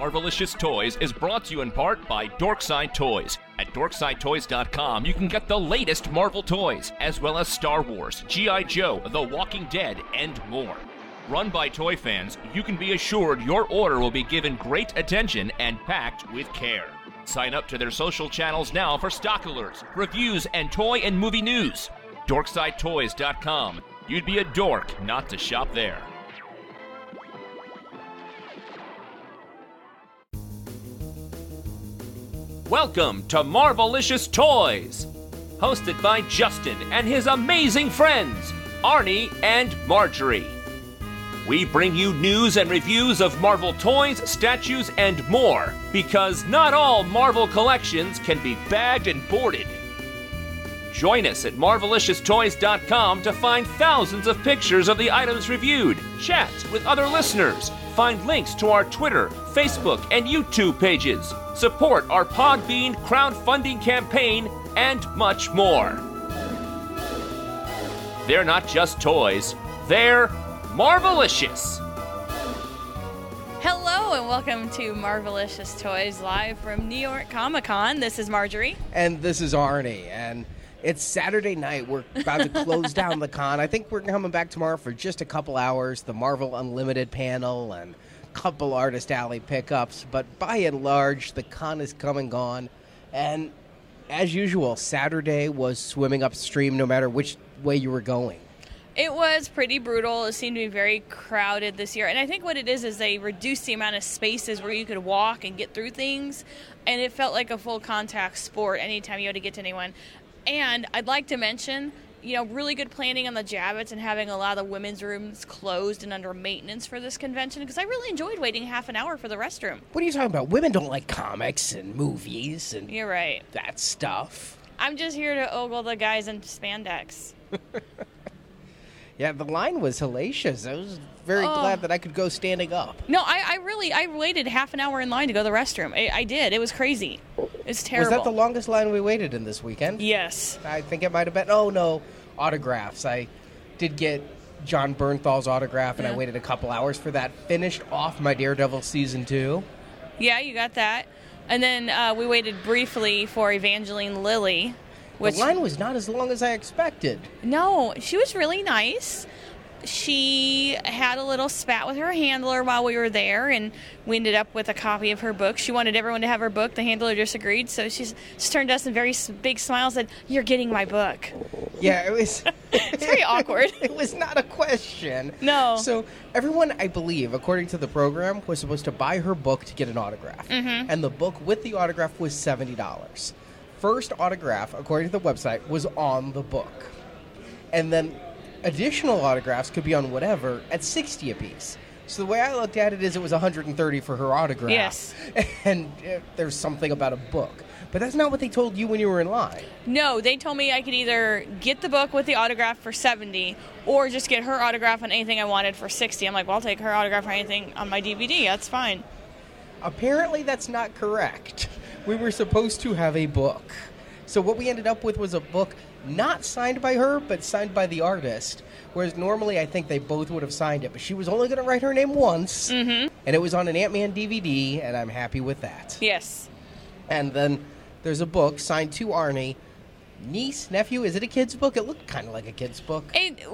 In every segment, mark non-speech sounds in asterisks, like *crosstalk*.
Marvelicious Toys is brought to you in part by Dorkside Toys. At DorksideToys.com, you can get the latest Marvel toys, as well as Star Wars, G.I. Joe, The Walking Dead, and more. Run by toy fans, you can be assured your order will be given great attention and packed with care. Sign up to their social channels now for stock alerts, reviews, and toy and movie news. DorksideToys.com. You'd be a dork not to shop there. Welcome to Marvelicious Toys, hosted by Justin and his amazing friends, Arnie and Marjorie. We bring you news and reviews of Marvel toys, statues, and more, because not all Marvel collections can be bagged and boarded. Join us at MarveliciousToys.com to find thousands of pictures of the items reviewed, chat with other listeners, find links to our Twitter, Facebook, and YouTube pages, support our Podbean crowdfunding campaign, and much more. They're not just toys, they're Marvelicious. Hello and welcome to Marvelicious Toys live from New York Comic Con. This is Marjorie. And this is Arnie. And it's Saturday night. We're about to close down the con. I think we're coming back tomorrow for just a couple hours. The Marvel Unlimited panel and couple Artist Alley pickups. But by and large, the con is come and gone. And as usual, Saturday was swimming upstream no matter which way you were going. It was pretty brutal. It seemed to be very crowded this year. And I think what it is is they reduced the amount of spaces where you could walk and get through things. And it felt like a full contact sport anytime you had to get to anyone. And I'd like to mention, you know, really good planning on the Javits and having a lot of the women's rooms closed and under maintenance for this convention because I really enjoyed waiting half an hour for the restroom. What are you talking about? Women don't like comics and movies and You're right. that stuff. I'm just here to ogle the guys in spandex. *laughs* Yeah, the line was hellacious. I was very Oh. glad that I could go standing up. No, I, I really I waited half an hour in line to go to the restroom. I, I did. It was crazy. It's terrible. Was that the longest line we waited in this weekend? Yes. I think it might have been. Oh no, autographs. I did get Jon Bernthal's autograph, and I waited a couple hours for that. Finished off my Daredevil season two. Yeah, you got that. And then uh, we waited briefly for Evangeline Lilly, which the line was not as long as I expected. no, she was really nice. She had a little spat with her handler while we were there, and we ended up with a copy of her book. She wanted everyone to have her book. The handler disagreed, so she's just turned to us in very big smiles and said, "You're getting my book." Yeah, it was. *laughs* It's very awkward. *laughs* it was not a question. No. So everyone, I believe, according to the program, was supposed to buy her book to get an autograph, Mm-hmm. and the book with the autograph was seventy dollars. First autograph, according to the website, was on the book, and then additional autographs could be on whatever at sixty apiece. So the way I looked at it is, it was one hundred and thirty for her autograph. Yes. *laughs* and uh, there's something about a book, but that's not what they told you when you were in line. No, they told me I could either get the book with the autograph for 70 or just get her autograph on anything I wanted for 60. I'm like, well, I'll take her autograph on anything on my DVD. That's fine. Apparently, that's not correct. We were supposed to have a book. So, what we ended up with was a book not signed by her, but signed by the artist. Whereas normally, I think they both would have signed it, but she was only going to write her name once. Mm-hmm. And it was on an Ant Man DVD, and I'm happy with that. Yes. And then there's a book signed to Arnie. Niece, nephew, is it a kid's book? It looked kind of like a kid's book. It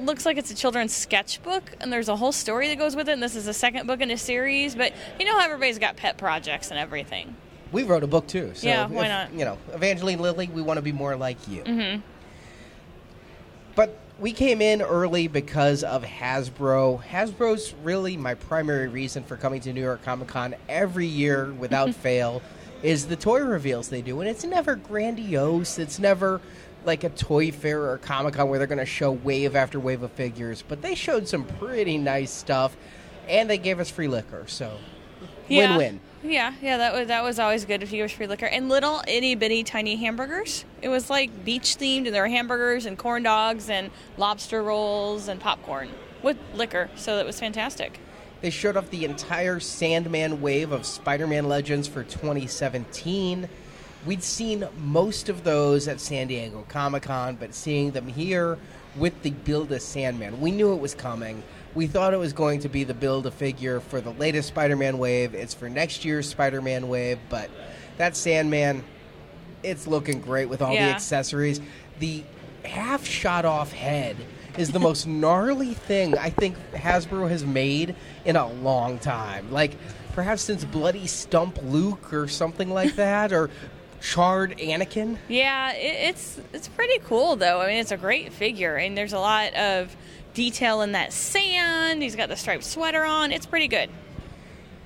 looks like it's a children's sketchbook, and there's a whole story that goes with it. And this is the second book in a series, but you know how everybody's got pet projects and everything. We wrote a book too. So Yeah, why if, not? You know, Evangeline Lilly, we want to be more like you. Mm-hmm. But we came in early because of Hasbro. Hasbro's really my primary reason for coming to New York Comic Con every year without *laughs* fail is the toy reveals they do. And it's never grandiose. It's never like a toy fair or Comic Con where they're going to show wave after wave of figures. But they showed some pretty nice stuff. And they gave us free liquor. So Yeah. win-win. Yeah, yeah, that was that was always good if you was free liquor. And little itty bitty tiny hamburgers. It was like beach themed, and there were hamburgers and corn dogs and lobster rolls and popcorn with liquor. So that was fantastic. They showed off the entire Sandman wave of Spider Man Legends for 2017. We'd seen most of those at San Diego Comic Con, but seeing them here with the Build a Sandman, we knew it was coming. We thought it was going to be the build a figure for the latest Spider-Man wave. It's for next year's Spider-Man wave, but that Sandman, it's looking great with all the accessories. The half shot off head is the most *laughs* gnarly thing I think Hasbro has made in a long time. Like perhaps since Bloody Stump Luke or something like *laughs* that, or charred Anakin. Yeah, it, it's it's pretty cool though. I mean, it's a great figure, and there's a lot of detail in that sand. He's got the striped sweater on. It's pretty good.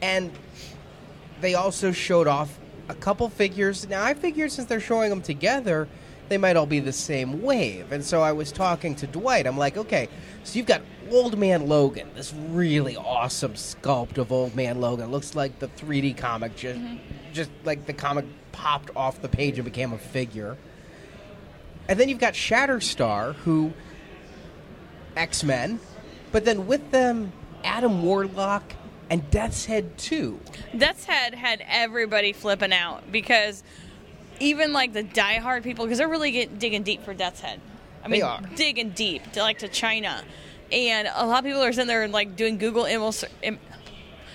And they also showed off a couple figures. Now, I figured since they're showing them together, they might all be the same wave. And so I was talking to Dwight. I'm like, okay, so you've got Old Man Logan, this really awesome sculpt of Old Man Logan. Looks like the 3D comic, just, mm-hmm. just like the comic popped off the page and became a figure. And then you've got Shatterstar, who X Men, but then with them, Adam Warlock and Death's Head too. Death's Head had everybody flipping out because even like the diehard people, because they're really get, digging deep for Death's Head. I They mean, are. digging deep to like to China, and a lot of people are sitting there and like doing Google image, im,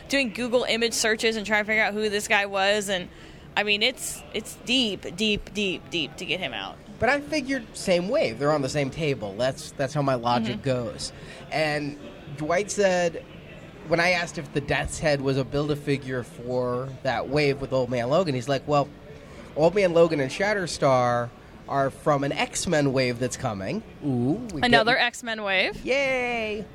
doing Google image searches and trying to figure out who this guy was. And I mean, it's it's deep, deep, deep, deep to get him out. But I figured same wave. They're on the same table. That's that's how my logic Mm-hmm. goes. And Dwight said when I asked if the Death's Head was a build a figure for that wave with Old Man Logan, he's like, "Well, Old Man Logan and Shatterstar are from an X Men wave that's coming. Ooh, Another X Men wave. Yay!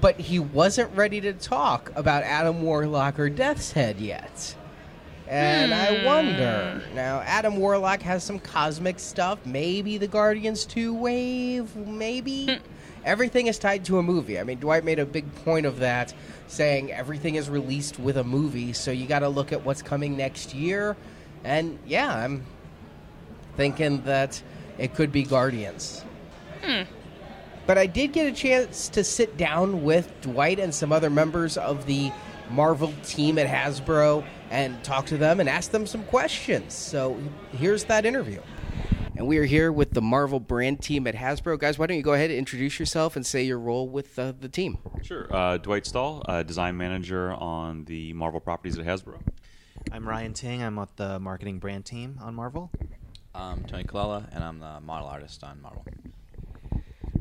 But he wasn't ready to talk about Adam Warlock or Death's Head yet. And I wonder. Now, Adam Warlock has some cosmic stuff. Maybe the Guardians 2 wave. Maybe. everything is tied to a movie. I mean, Dwight made a big point of that, saying everything is released with a movie, so you got to look at what's coming next year. And yeah, I'm thinking that it could be Guardians. Hmm. But I did get a chance to sit down with Dwight and some other members of the Marvel team at Hasbro and talk to them and ask them some questions. So here's that interview. And we are here with the Marvel brand team at Hasbro. Guys, why don't you go ahead and introduce yourself and say your role with uh, the team? Sure. Uh, Dwight Stall, uh, design manager on the Marvel properties at Hasbro. I'm Ryan Ting. I'm with the marketing brand team on Marvel. I'm Tony Colella, and I'm the model artist on Marvel.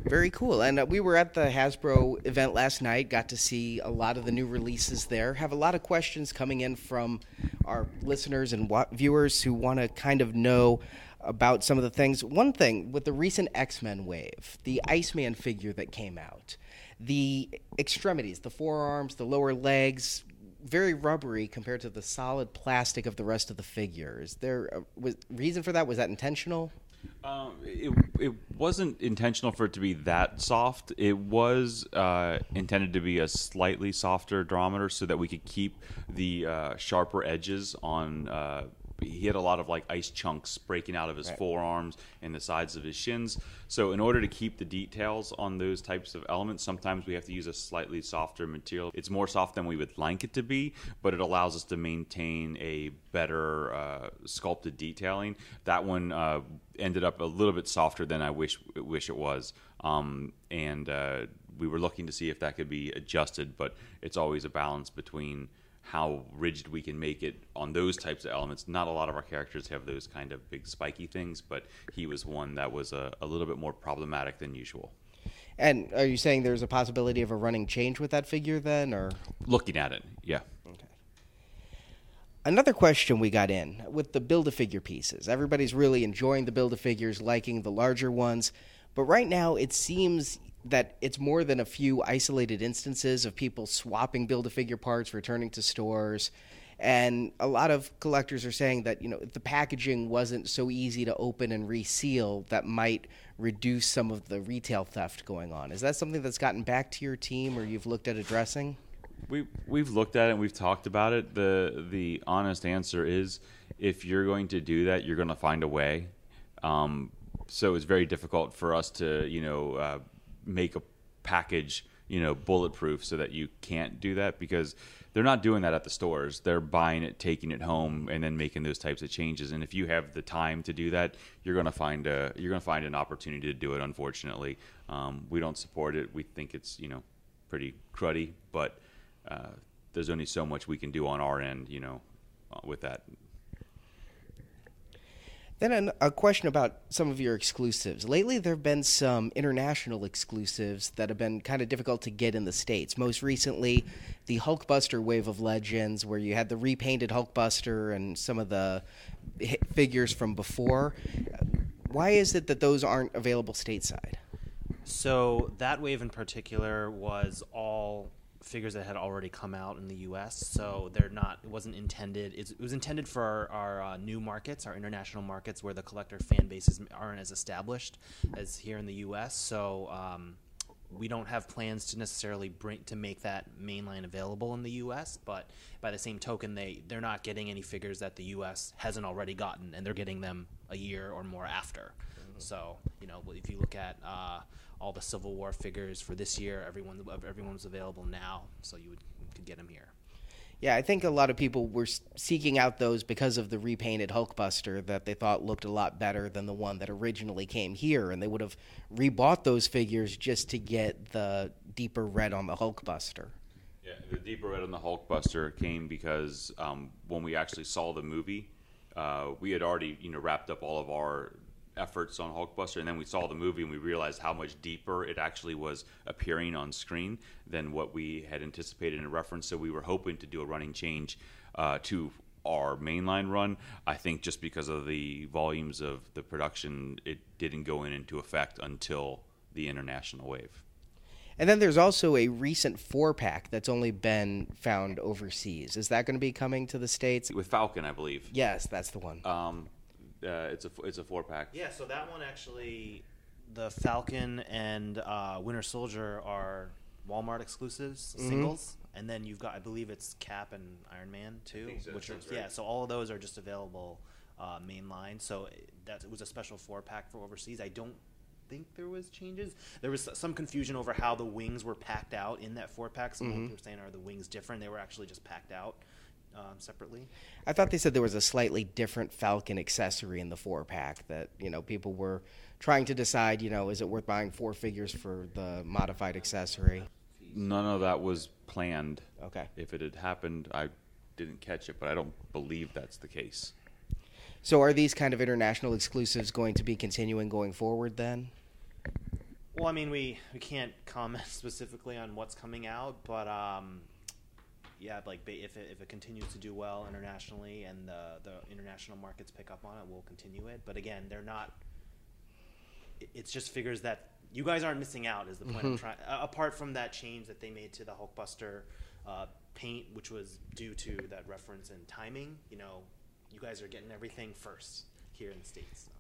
Very cool. And uh, we were at the Hasbro event last night, got to see a lot of the new releases there. Have a lot of questions coming in from our listeners and wa- viewers who want to kind of know about some of the things. One thing with the recent X Men wave, the Iceman figure that came out, the extremities, the forearms, the lower legs, very rubbery compared to the solid plastic of the rest of the figure. Is there a was, reason for that? Was that intentional? Um, it, it wasn't intentional for it to be that soft. It was uh, intended to be a slightly softer durometer so that we could keep the uh, sharper edges on. Uh, he had a lot of like ice chunks breaking out of his forearms and the sides of his shins. So, in order to keep the details on those types of elements, sometimes we have to use a slightly softer material. It's more soft than we would like it to be, but it allows us to maintain a better uh, sculpted detailing. That one uh, ended up a little bit softer than I wish wish it was, um, and uh, we were looking to see if that could be adjusted. But it's always a balance between how rigid we can make it on those types of elements. Not a lot of our characters have those kind of big spiky things, but he was one that was a, a little bit more problematic than usual. And are you saying there's a possibility of a running change with that figure then, or Looking at it, yeah. Okay. another question we got in with the build a figure pieces? Everybody's really enjoying the build a figures, liking the larger ones, but right now it seems that it's more than a few isolated instances of people swapping build a figure parts, returning to stores. And a lot of collectors are saying that, you know, the packaging wasn't so easy to open and reseal, that might reduce some of the retail theft going on. Is that something that's gotten back to your team or you've looked at addressing? We we've looked at it and we've talked about it. The the honest answer is if you're going to do that, you're going to find a way. Um, so it's very difficult for us to you know uh, make a package you know bulletproof so that you can't do that because they're not doing that at the stores. They're buying it, taking it home, and then making those types of changes. And if you have the time to do that, you're going to find a you're going to find an opportunity to do it. Unfortunately, um, we don't support it. We think it's you know pretty cruddy, but uh, there's only so much we can do on our end, you know, uh, with that. Then a question about some of your exclusives. Lately, there have been some international exclusives that have been kind of difficult to get in the states. Most recently, the Hulkbuster Wave of Legends, where you had the repainted Hulkbuster and some of the figures from before. Why is it that those aren't available stateside? So that wave in particular was all figures that had already come out in the U.S. So they're not. It wasn't intended. It's, it was intended for our, our uh, new markets, our international markets, where the collector fan bases aren't as established as here in the U.S. So. Um, we don't have plans to necessarily bring to make that mainline available in the U.S. But by the same token, they they're not getting any figures that the U.S. hasn't already gotten, and they're getting them a year or more after. So you know, if you look at uh, all the Civil War figures for this year, everyone everyone's available now, so you would you could get them here. Yeah, I think a lot of people were seeking out those because of the repainted Hulkbuster that they thought looked a lot better than the one that originally came here, and they would have rebought those figures just to get the deeper red on the Hulkbuster. Yeah, the deeper red on the Hulkbuster came because um, when we actually saw the movie, uh, we had already you know wrapped up all of our efforts on Hulkbuster, and then we saw the movie and we realized how much deeper it actually was appearing on screen than what we had anticipated in reference. So we were hoping to do a running change uh, to our mainline run. I think just because of the volumes of the production, it didn't go in into effect until the international wave. And then there's also a recent four pack that's only been found overseas. Is that going to be coming to the States? With Falcon, I believe. Yes, that's the one. Um, uh, it's a it's a four pack. Yeah, so that one actually, the Falcon and uh, Winter Soldier are Walmart exclusives, singles, and then you've got I believe it's Cap and Iron Man too, think so, which are right. yeah. So all of those are just available uh, mainline. So that it was a special four pack for overseas. I don't think there was changes. There was some confusion over how the wings were packed out in that four pack. Some people were saying are the wings different? They were actually just packed out um, separately. I thought they said there was a slightly different Falcon accessory in the four pack that you know people were trying to decide. You know, is it worth buying four figures for the modified accessory? None of that was planned. Okay. If it had happened, I didn't catch it, but I don't believe that's the case. So are these kind of international exclusives going to be continuing going forward then? Well, I mean, we, we can't comment *laughs* specifically on what's coming out, but um, yeah, like if it, if it continues to do well internationally and the the international markets pick up on it, we'll continue it. But again, they're not. It's just figures that you guys aren't missing out. Is the point I'm trying. Apart from that change that they made to the Hulkbuster uh, paint, which was due to that reference and timing, you know, you guys are getting everything first here in the states. So.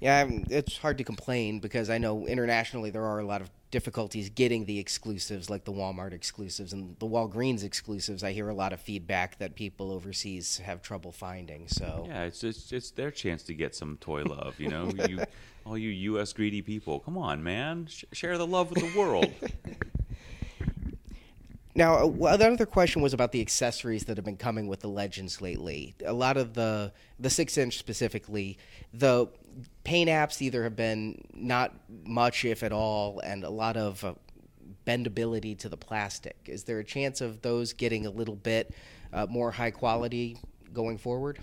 Yeah, it's hard to complain because I know internationally there are a lot of difficulties getting the exclusives like the Walmart exclusives and the Walgreens exclusives. I hear a lot of feedback that people overseas have trouble finding. So Yeah, it's it's, it's their chance to get some toy love. You know, *laughs* you all you U.S. greedy people, come on, man, Sh- share the love with the world. *laughs* Now, uh, well, the other question was about the accessories that have been coming with the Legends lately. A lot of the the six inch specifically, the paint apps either have been not much, if at all, and a lot of uh, bendability to the plastic. Is there a chance of those getting a little bit uh, more high quality going forward?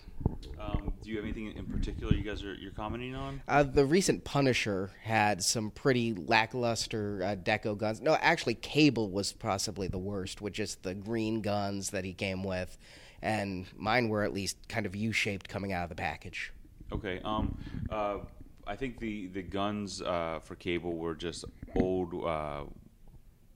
um, do you have anything in particular you guys are you're commenting on? Uh, the recent Punisher had some pretty lackluster uh, deco guns. No, actually, Cable was possibly the worst, with just the green guns that he came with, and mine were at least kind of U-shaped coming out of the package. Okay. Um, uh, I think the the guns uh, for Cable were just old uh,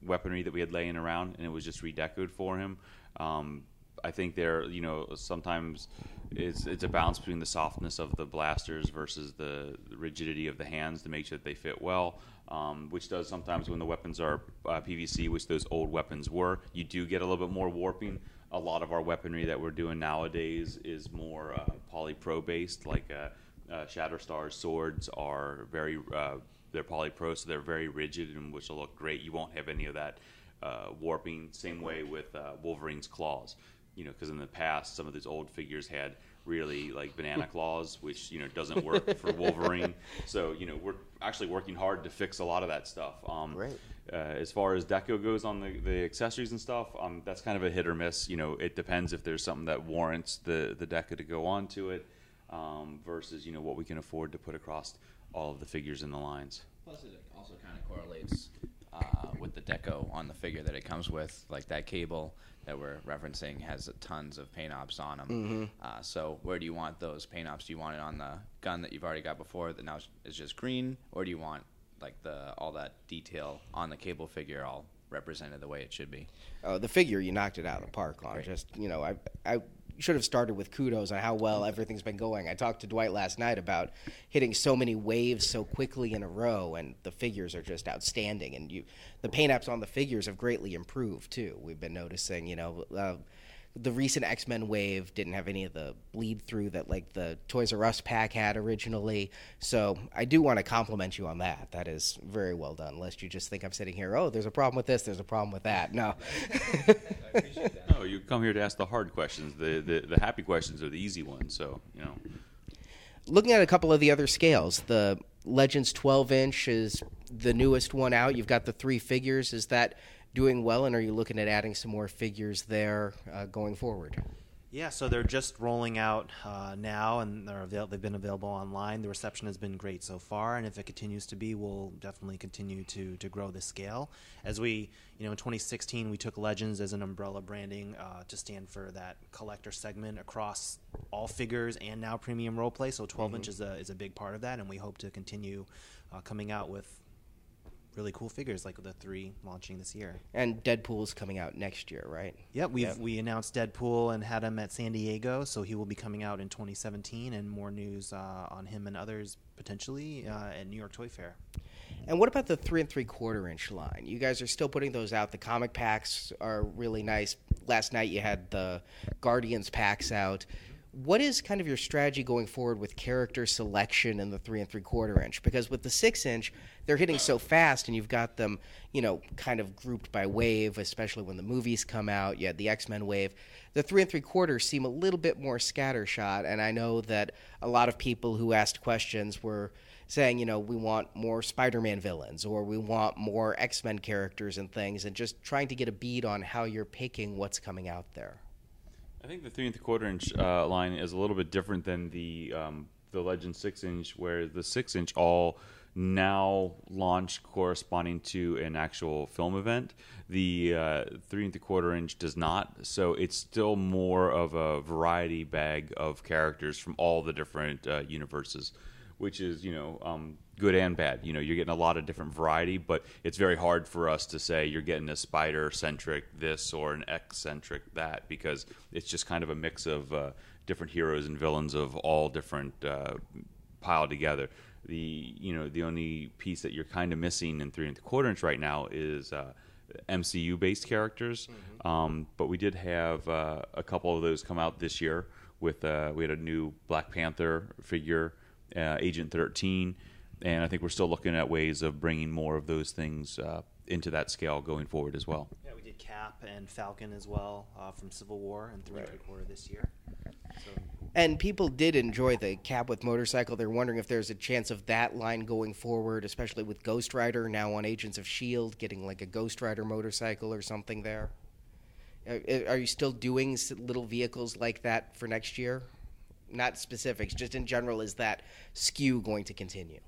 weaponry that we had laying around, and it was just redecoed for him. Um, I think they're you know sometimes it's it's a balance between the softness of the blasters versus the rigidity of the hands to make sure that they fit well. Um, which does sometimes when the weapons are uh, PVC, which those old weapons were, you do get a little bit more warping. A lot of our weaponry that we're doing nowadays is more uh, polypro based, like uh, uh, Shatterstar's swords are very uh, they're polypro, so they're very rigid and which will look great. You won't have any of that uh, warping. Same way with uh, Wolverine's claws, you know, because in the past some of these old figures had really like banana claws, which you know doesn't work for *laughs* Wolverine. So you know we're actually working hard to fix a lot of that stuff. Um, Right. uh, as far as deco goes on the, the accessories and stuff, um, that's kind of a hit or miss. You know, it depends if there's something that warrants the the deco to go onto it um, versus you know what we can afford to put across all of the figures in the lines. Plus, it also kind of correlates uh, with the deco on the figure that it comes with. Like that cable that we're referencing has tons of paint apps on them. Uh, so, where do you want those paint apps? Do you want it on the gun that you've already got before that now is just green, or do you want like the all that detail on the cable figure all represented the way it should be? Oh, the figure you knocked it out of the park on. Just you know, I I should have started with kudos on how well everything's been going. I talked to Dwight last night about hitting so many waves so quickly in a row, and the figures are just outstanding. And you, the paint apps on the figures have greatly improved too. We've been noticing, you know. Uh, the recent X Men wave didn't have any of the bleed through that like the Toys R Us pack had originally. So I do want to compliment you on that. That is very well done. Lest you just think I'm sitting here, oh, there's a problem with this, there's a problem with that. No. *laughs* No, you come here to ask the hard questions. The, the the happy questions are the easy ones. So you know. Looking at a couple of the other scales, the Legends 12 inch is the newest one out. You've got the three figures. Is that doing well, and are you looking at adding some more figures there uh, going forward? Yeah, so they're just rolling out uh, now, and they're avail- they've been available online. The reception has been great so far, and if it continues to be, we'll definitely continue to to grow the scale. As we, you know, in 2016, we took Legends as an umbrella branding uh, to stand for that collector segment across all figures and now premium role play. So 12 inch is a is a big part of that, and we hope to continue uh, coming out with really cool figures like the three launching this year. And Deadpool's coming out next year, right? Yep, we've Yep. we announced Deadpool and had him at San Diego, so he will be coming out in 2017, and more news uh, on him and others potentially uh, at New York Toy Fair. And what about the three and three quarter inch line? You guys are still putting those out. The comic packs are really nice. Last night you had the Guardians packs out. What is kind of your strategy going forward with character selection in the three and three quarter inch? Because with the six inch, they're hitting so fast, and you've got them, you know, kind of grouped by wave, especially when the movies come out. You had the X Men wave. The three and three quarters seem a little bit more scattershot, and I know that a lot of people who asked questions were saying, you know, we want more Spider Man villains or we want more X Men characters and things, and just trying to get a bead on how you're picking what's coming out there. I think the three and three quarter inch uh, line is a little bit different than the um, the Legend six inch, where the six inch all now launch corresponding to an actual film event. The uh, three and three quarter inch does not, so it's still more of a variety bag of characters from all the different uh, universes, which is you know um, good and bad. You know, you're getting a lot of different variety, but it's very hard for us to say you're getting a spider centric this or an X centric that because it's just kind of a mix of uh, different heroes and villains of all different uh, piled together. The you know the only piece that you're kind of missing in three and three quarter inch right now is. Uh, MCU based characters, um, but we did have uh, a couple of those come out this year. With uh, we had a new Black Panther figure, uh, Agent 13, and I think we're still looking at ways of bringing more of those things uh, into that scale going forward as well. Yeah, we did Cap and Falcon as well uh, from Civil War and three and quarter this year. So And people did enjoy the cap with motorcycle. They're wondering if there's a chance of that line going forward, especially with Ghost Rider now on Agents of S.H.I.E.L.D., getting like a Ghost Rider motorcycle or something there. Are, are you still doing little vehicles like that for next year? Not specifics, just in general, is that skew going to continue?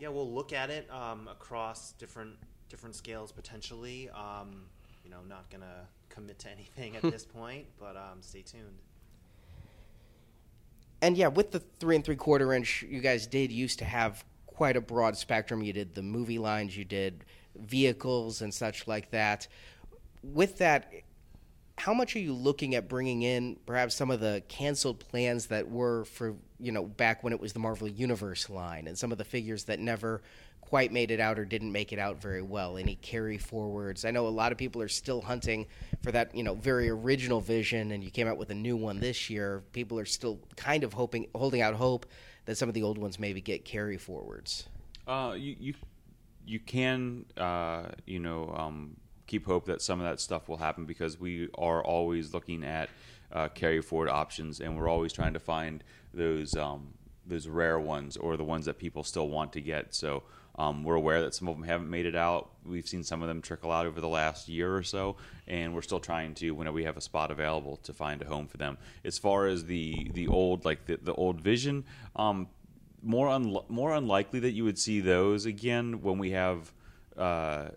yeah, we'll look at it um, across different different scales potentially. Um, you know, not gonna commit to anything at *laughs* this point, but um, stay tuned. And yeah, with the three and three quarter inch, you guys did used to have quite a broad spectrum. You did the movie lines, you did vehicles and such like that. With that, how much are you looking at bringing in perhaps some of the canceled plans that were for you know back when it was the Marvel Universe line and some of the figures that never quite made it out or didn't make it out very well? Any carry forwards? I know a lot of people are still hunting for that you know very original vision, and you came out with a new one this year. People are still kind of hoping, holding out hope that some of the old ones maybe get carry forwards. Uh, you you you can uh, you know um, keep hope that some of that stuff will happen because we are always looking at uh, carry forward options and we're always trying to find those um, those rare ones or the ones that people still want to get. So Um, we're aware that some of them haven't made it out. We've seen some of them trickle out over the last year or so, and we're still trying to, whenever we have a spot available, to find a home for them. As far as the the old like the, the old Vision, um, more un- more unlikely that you would see those again when we have uh,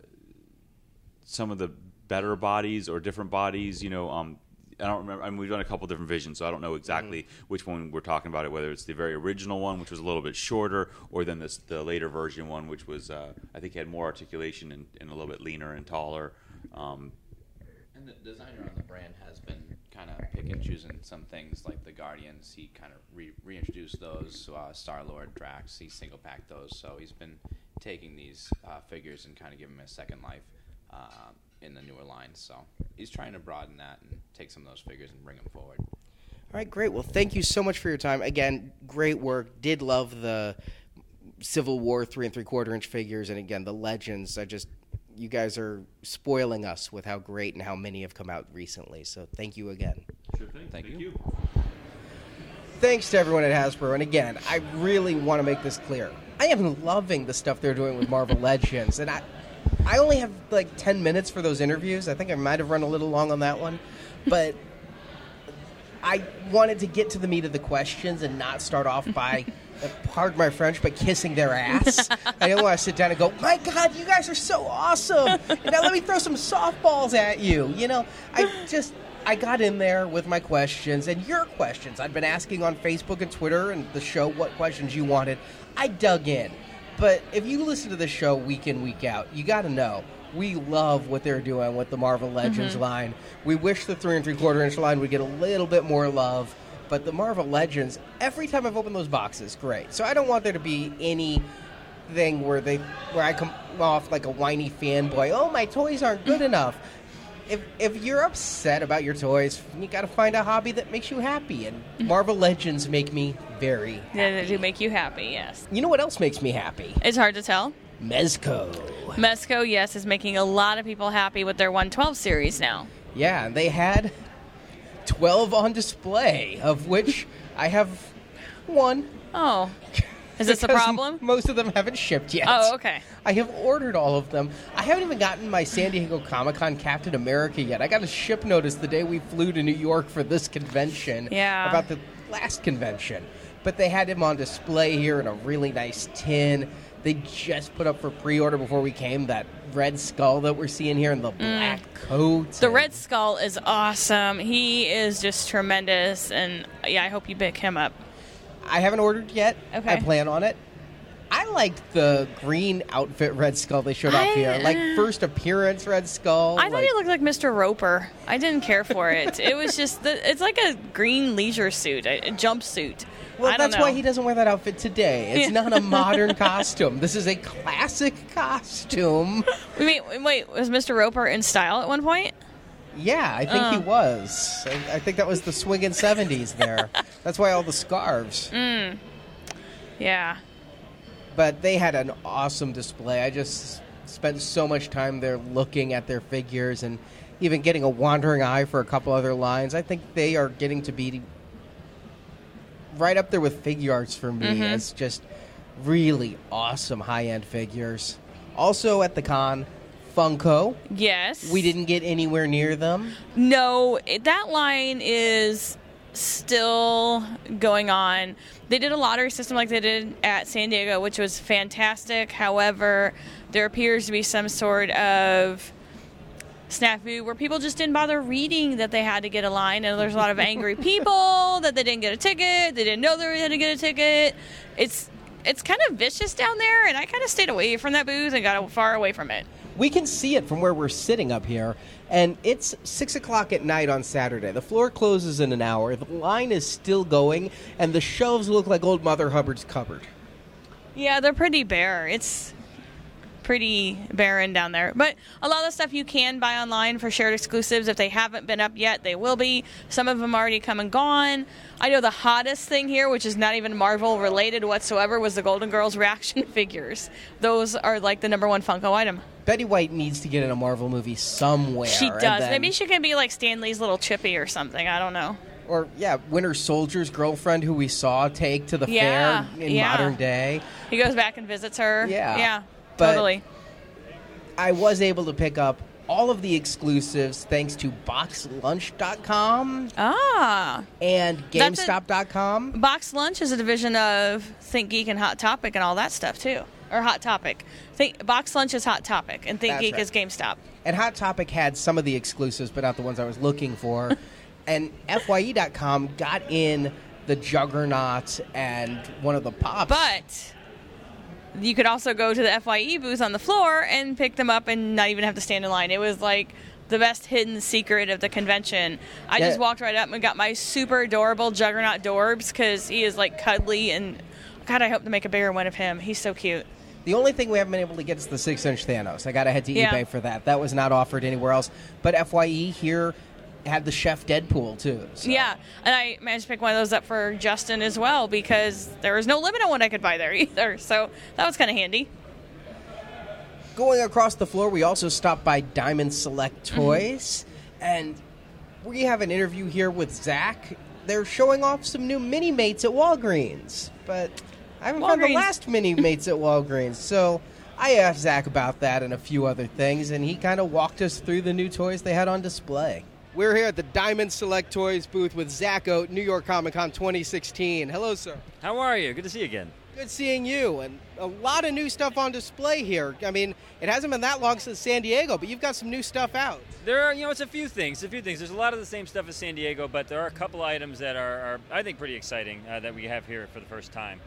some of the better bodies or different bodies. You know, um, I don't remember. I mean, we've done a couple different visions, so I don't know exactly Mm-hmm. which one we're talking about. It whether it's the very original one, which was a little bit shorter, or then this the later version one, which was uh, I think had more articulation and, and a little bit leaner and taller. Um, And the designer on the brand has been kind of pick and choosing some things like the Guardians. He kind of re- reintroduced those. Uh, Star Lord, Drax. He single packed those. So he's been taking these uh, figures and kind of giving them a second life uh, in the newer lines. So he's trying to broaden that and take some of those figures and bring them forward. All right, great. Well, thank you so much for your time. Again, great work. Did love the Civil War three and three quarter inch figures, and again the legends. I just you guys are spoiling us with how great and how many have come out recently. So thank you again. Thank, you. Thanks to everyone at Hasbro. And again, I really want to make this clear. I am loving the stuff they're doing with Marvel *laughs* Legends, and I, I only have like ten minutes for those interviews. I think I might have run a little long on that one, but I wanted to get to the meat of the questions and not start off by, *laughs* pardon my French, but kissing their ass. I didn't want to sit down and go, my God, you guys are so awesome. And now let me throw some softballs at you. You know, I just, I got in there with my questions and your questions. I'd been asking on Facebook and Twitter and the show what questions you wanted. I dug in. But if you listen to this show week in, week out, you got to know we love what they're doing with the Marvel Legends mm-hmm. line. We wish the three and three quarter inch line would get a little bit more love, but the Marvel Legends, every time I've opened those boxes, great. So I don't want there to be any thing where they where I come off like a whiny fanboy. Oh, my toys aren't good mm-hmm. enough. If if you're upset about your toys, you got to find a hobby that makes you happy. And mm-hmm. Marvel Legends make me very. Yeah, they do make you happy, yes. You know what else makes me happy? It's hard to tell. Mezco. Mesco, yes, is making a lot of people happy with their 112 series now. Yeah, they had 12 on display, of which *laughs* I have one. Oh, *laughs* is this a problem? Most of them haven't shipped yet. Oh, okay. I have ordered all of them. I haven't even gotten my San Diego Comic Con Captain America yet. I got a ship notice the day we flew to New York for this convention. Yeah. About the last convention. But they had him on display here in a really nice tin. They just put up for pre order before we came that red skull that we're seeing here in the black coat. Mm. The Red Skull is awesome. He is just tremendous, and yeah, I hope you pick him up. I haven't ordered yet. Okay. I plan on it. I liked the green outfit Red Skull they showed off here. Like *laughs* first appearance Red Skull. I thought like, he looked like Mr. Roper. I didn't care for it. it was just the, it's like a green leisure suit, a, a jumpsuit. Well, that's why he doesn't wear that outfit today. It's Yeah. not a modern *laughs* costume. This is a classic costume. Wait, wait, was Mr. Roper in style at one point? Yeah, I think he Oh. was. I, I think that was the swinging 70s there. *laughs* That's why all the scarves. Mm. Yeah. But they had an awesome display. I just spent so much time there looking at their figures and even getting a wandering eye for a couple other lines. I think they are getting to be right up there with Figuarts for me Mm-hmm. as just really awesome high end figures. Also at the con, Funko. Yes. We didn't get anywhere near them. No, it- that line is still going on. They did a lottery system like they did at San Diego, which was fantastic. However, there appears to be some sort of snafu where people just didn't bother reading that they had to get a line and there's a lot of angry people *laughs* that they didn't get a ticket they didn't know they had to get a ticket it's it's kind of vicious down there and i kind of stayed away from that booth and got far away from it We can see it from where we're sitting up here, and it's six o'clock at night on Saturday. The floor closes in an hour. The line is still going, and the shelves look like old Mother Hubbard's cupboard. Yeah, they're pretty bare. It's pretty barren down there. But a lot of the stuff you can buy online for shared exclusives. If they haven't been up yet, they will be. Some of them already come and gone. I know the hottest thing here, which is not even Marvel related whatsoever, was the Golden Girls reaction *laughs* figures. Those are like the number one Funko item. Betty White needs to get in a Marvel movie somewhere. She does. then- Maybe she can be like Stan Lee's little chippy or something. I don't know. or yeah, Winter Soldier's girlfriend, who we saw take to the Yeah, fair in yeah. modern day. He goes back and visits her. Yeah, Yeah. But- totally. I was able to pick up all of the exclusives thanks to BoxLunch.com Ah. and That's a- GameStop.com. Box Lunch is a division of Think Geek and Hot Topic and all that stuff too. Or Hot Topic. Think Box Lunch is Hot Topic and Think That's Geek right. is GameStop. And Hot Topic had some of the exclusives, but not the ones I was looking for. *laughs* and FYE.com got in the Juggernaut and one of the pops. But you could also go to the FYE booth on the floor and pick them up and not even have to stand in line. It was like the best hidden secret of the convention. I Yeah. just walked right up and got my super adorable Juggernaut Dorbz because he is like cuddly and God, I hope to make a bigger one of him. He's so cute. The only thing we haven't been able to get is the six inch Thanos. I got to head to Yeah. eBay for that. That was not offered anywhere else. But FYE here had the Chef Deadpool too. so- Yeah, and I managed to pick one of those up for Justin as well because there was no limit on what I could buy there *laughs* either. So that was kind of handy. Going across the floor, we also stopped by Diamond Select Mm-hmm. Toys, and we have an interview here with Zach. They're showing off some new mini mates at Walgreens, but I haven't found the last mini *laughs* mates at Walgreens. So I asked Zach about that and a few other things, and he kind of walked us through the new toys they had on display. We're here at the Diamond Select Toys booth with Zach Oat, New York Comic Con 2016. Hello, sir. How are you? Good to see you again. Good seeing you, and a lot of new stuff on display here. I mean, it hasn't been that long since San Diego, but you've got some new stuff out. There are, you know, it's a few things. A few things. There's a lot of the same stuff as San Diego, but there are a couple items that are, are I think, pretty exciting uh, that we have here for the first time.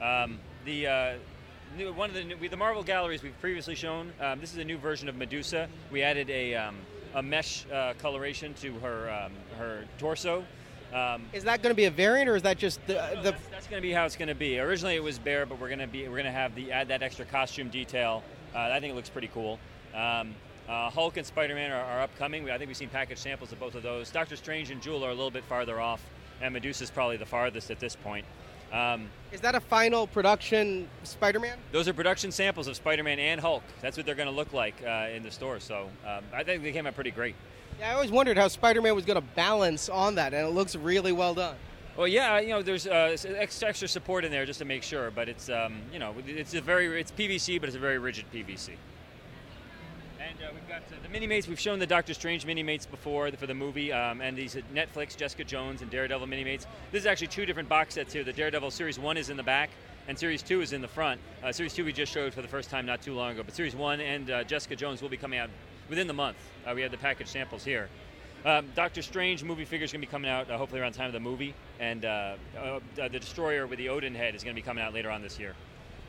Um, the uh, new, one of the new, the Marvel galleries we've previously shown. Um, this is a new version of Medusa. We added a um, a mesh uh, coloration to her um, her torso. Um, Is that going to be a variant, or is that just the, the that's, that's going to be how it's going to be. Originally, it was bare, but we're going to be we're going to have the add that extra costume detail. Uh, I think it looks pretty cool. Um, uh, Hulk and Spider-Man are, are upcoming. I think we've seen package samples of both of those. Doctor Strange and Jewel are a little bit farther off, and Medusa's probably the farthest at this point. Um, is that a final production Spider-Man? those are production samples of Spider-Man and Hulk. That's what they're going to look like uh, in the store. So um, I think they came out pretty great. Yeah, I always wondered how Spider-Man was going to balance on that, and it looks really well done. Well, yeah, you know, there's uh, extra, extra support in there just to make sure, but it's um, you know, it's a very it's PVC, but it's a very rigid PVC. And uh, we've got uh, the mini mates. We've shown the Doctor Strange mini mates before for the movie, um, and these Netflix Jessica Jones and Daredevil mini mates. This is actually two different box sets here. The Daredevil series one is in the back, and series two is in the front. Uh, series two we just showed for the first time not too long ago, but series one and uh, Jessica Jones will be coming out within the month. Uh, we have the package samples here. Um, Doctor Strange movie figure is going to be coming out uh, hopefully around time of the movie, and uh, the Destroyer with the Odin head is going to be coming out later on this year.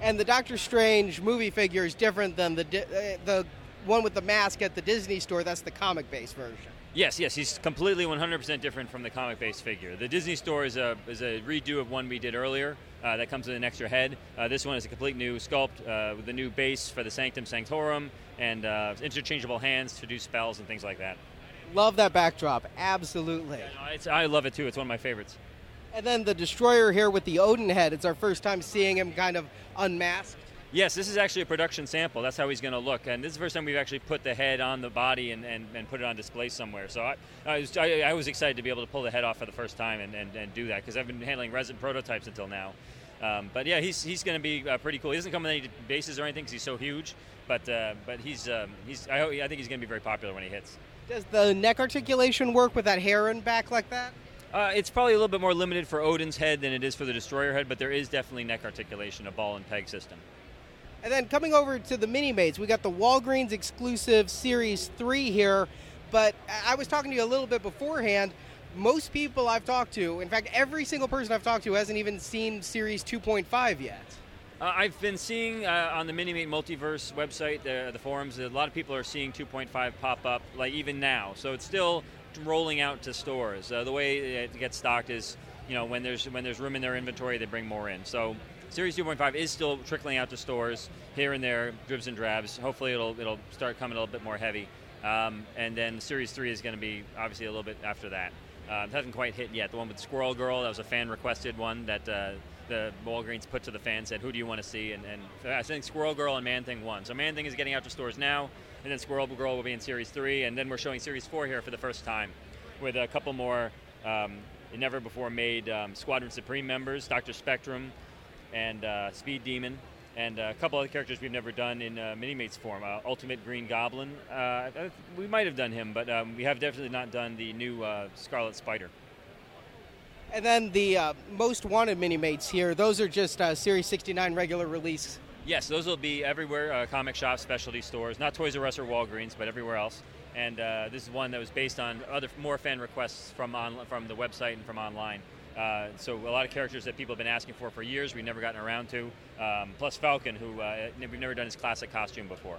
And the Doctor Strange movie figure is different than the the one with the mask at the Disney store. That's the comic-based version. Yes, yes, he's completely 100% different from the comic-based figure. The Disney store is a is a redo of one we did earlier uh, that comes with an extra head. Uh, this one is a complete new sculpt uh, with a new base for the Sanctum Sanctorum and uh, interchangeable hands to do spells and things like that. Love that backdrop, absolutely. Uh, It's, I love it too. It's one of my favorites. And then the Destroyer here with the Odin head. It's our first time seeing him kind of unmasked. Yes, this is actually a production sample. That's how he's going to look. And this is the first time we've actually put the head on the body and, and, and put it on display somewhere. So I, I, was, I, I was excited to be able to pull the head off for the first time and, and, and do that because I've been handling resin prototypes until now. Um, but yeah, he's, he's going to be uh, pretty cool. He doesn't come with any bases or anything because he's so huge. But uh, but he's um, he's I, hope, I think he's going to be very popular when he hits. Does the neck articulation work with that hair and back like that? Uh, it's probably a little bit more limited for Odin's head than it is for the Destroyer head, but there is definitely neck articulation, a ball and peg system. And then coming over to the mini mates, we got the Walgreens exclusive Series 3 here. But I was talking to you a little bit beforehand. Most people I've talked to, in fact, every single person I've talked to hasn't even seen Series 2.5 yet. Uh, I've been seeing uh, on the Minimate Multiverse website, the, the forums, a lot of people are seeing 2.5 pop up, like even now. So it's still rolling out to stores. Uh, the way it gets stocked is, you know, when there's when there's room in their inventory, they bring more in. So Series 2.5 is still trickling out to stores here and there, dribs and drabs. Hopefully, it'll it'll start coming a little bit more heavy. Um, and then Series 3 is going to be obviously a little bit after that. Uh, it hasn't quite hit yet. The one with Squirrel Girl, that was a fan requested one that uh, the Walgreens put to the fans, said, Who do you want to see? And, and I think Squirrel Girl and Man Thing won. So Man Thing is getting out to stores now, and then Squirrel Girl will be in Series 3, and then we're showing Series 4 here for the first time with a couple more um, never before made um, Squadron Supreme members, Dr. Spectrum, and uh, Speed Demon, and uh, a couple other characters we've never done in uh, Minimates form. Uh, Ultimate Green Goblin, uh, I- we might have done him, but um, we have definitely not done the new uh, Scarlet Spider. And then the uh, most wanted mini mates here, those are just uh, Series 69 regular release. Yes, those will be everywhere uh, comic shops, specialty stores, not Toys R Us or Walgreens, but everywhere else. And uh, this is one that was based on other more fan requests from on, from the website and from online. Uh, so a lot of characters that people have been asking for for years, we've never gotten around to. Um, plus Falcon, who uh, we've never done his classic costume before.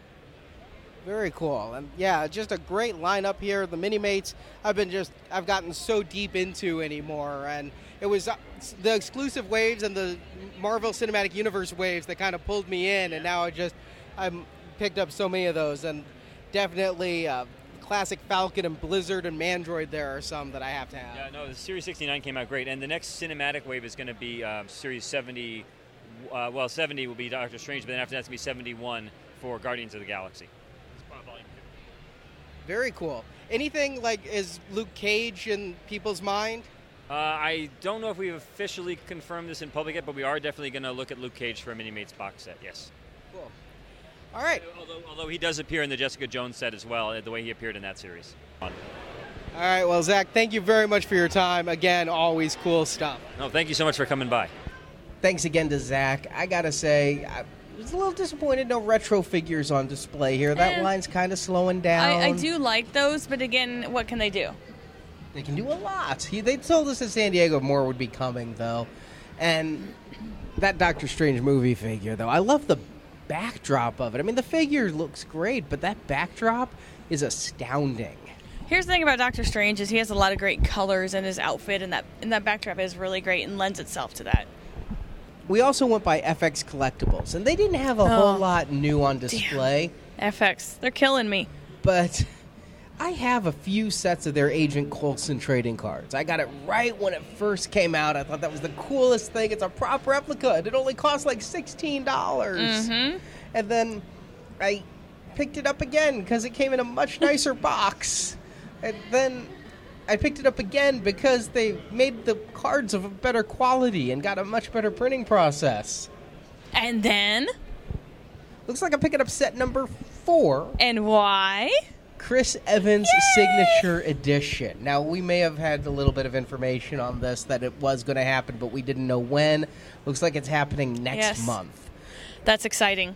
Very cool. And yeah, just a great lineup here. The Minimates I've been just I've gotten so deep into anymore and it was uh, the exclusive waves and the Marvel Cinematic Universe waves that kind of pulled me in and now I just I've picked up so many of those and definitely uh, classic Falcon and Blizzard and Mandroid there are some that I have to have. Yeah, no, the Series 69 came out great, and the next cinematic wave is going to be um, Series 70. Uh, well, 70 will be Doctor Strange, but then after that's going to be 71 for Guardians of the Galaxy. Very cool. Anything like is Luke Cage in people's mind? Uh, I don't know if we've officially confirmed this in public yet, but we are definitely going to look at Luke Cage for a Minimates box set. Yes. Cool. All right. Although, although he does appear in the Jessica Jones set as well, uh, the way he appeared in that series. All right. Well, Zach, thank you very much for your time. Again, always cool stuff. No, thank you so much for coming by. Thanks again to Zach. I gotta say, I was a little disappointed no retro figures on display here. That Eh. line's kind of slowing down. I, I do like those, but again, what can they do? They can do a lot. He, they told us in San Diego more would be coming, though. And that Doctor Strange movie figure, though, I love the backdrop of it. I mean, the figure looks great, but that backdrop is astounding. Here's the thing about Doctor Strange is he has a lot of great colors in his outfit, and that and that backdrop is really great and lends itself to that. We also went by FX Collectibles, and they didn't have a whole Oh, lot new on display. FX, they're killing me. but I have a few sets of their Agent Coulson trading cards. I got it right when it first came out. I thought that was the coolest thing. It's a prop replica, it only cost like sixteen dollars. Mm-hmm. And then I picked it up again because it came in a much nicer *laughs* box. And then I picked it up again because they made the cards of a better quality and got a much better printing process. And then, Looks like I'm picking up set number four. and why? Chris Evans signature edition. Now we may have had a little bit of information on this that it was going to happen, but we didn't know when. Looks like it's happening next Yes. month. That's exciting.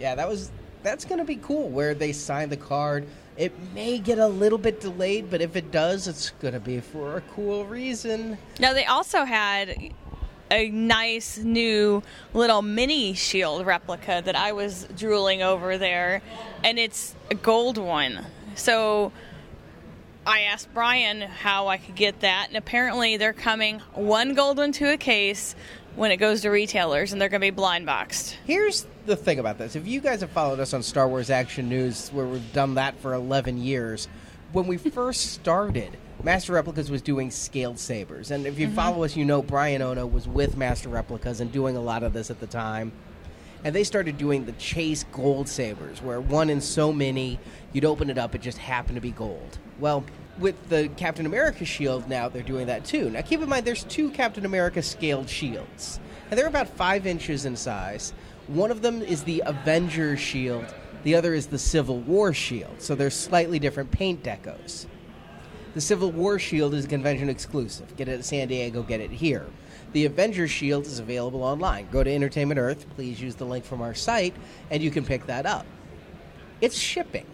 Yeah, that was that's going to be cool. Where they sign the card, it may get a little bit delayed, but if it does, it's going to be for a cool reason. Now they also had a nice new little mini shield replica that I was drooling over there, and it's a gold one. So I asked Brian how I could get that, and apparently they're coming one gold one to a case when it goes to retailers, and they're going to be blind boxed. Here's the thing about this. If you guys have followed us on Star Wars Action News, where we've done that for 11 years, when we first started, Master Replicas was doing scaled sabers. And if you mm-hmm. follow us, you know Brian Ono was with Master Replicas and doing a lot of this at the time. And they started doing the Chase Gold Sabers, where one in so many, you'd open it up, it just happened to be gold. Well, with the Captain America shield now, they're doing that too. Now, keep in mind, there's two Captain America scaled shields, and they're about five inches in size. One of them is the Avengers shield, the other is the Civil War shield, so they're slightly different paint decos. The Civil War Shield is convention exclusive. Get it at San Diego, get it here. The Avengers Shield is available online. Go to Entertainment Earth, please use the link from our site, and you can pick that up. It's shipping.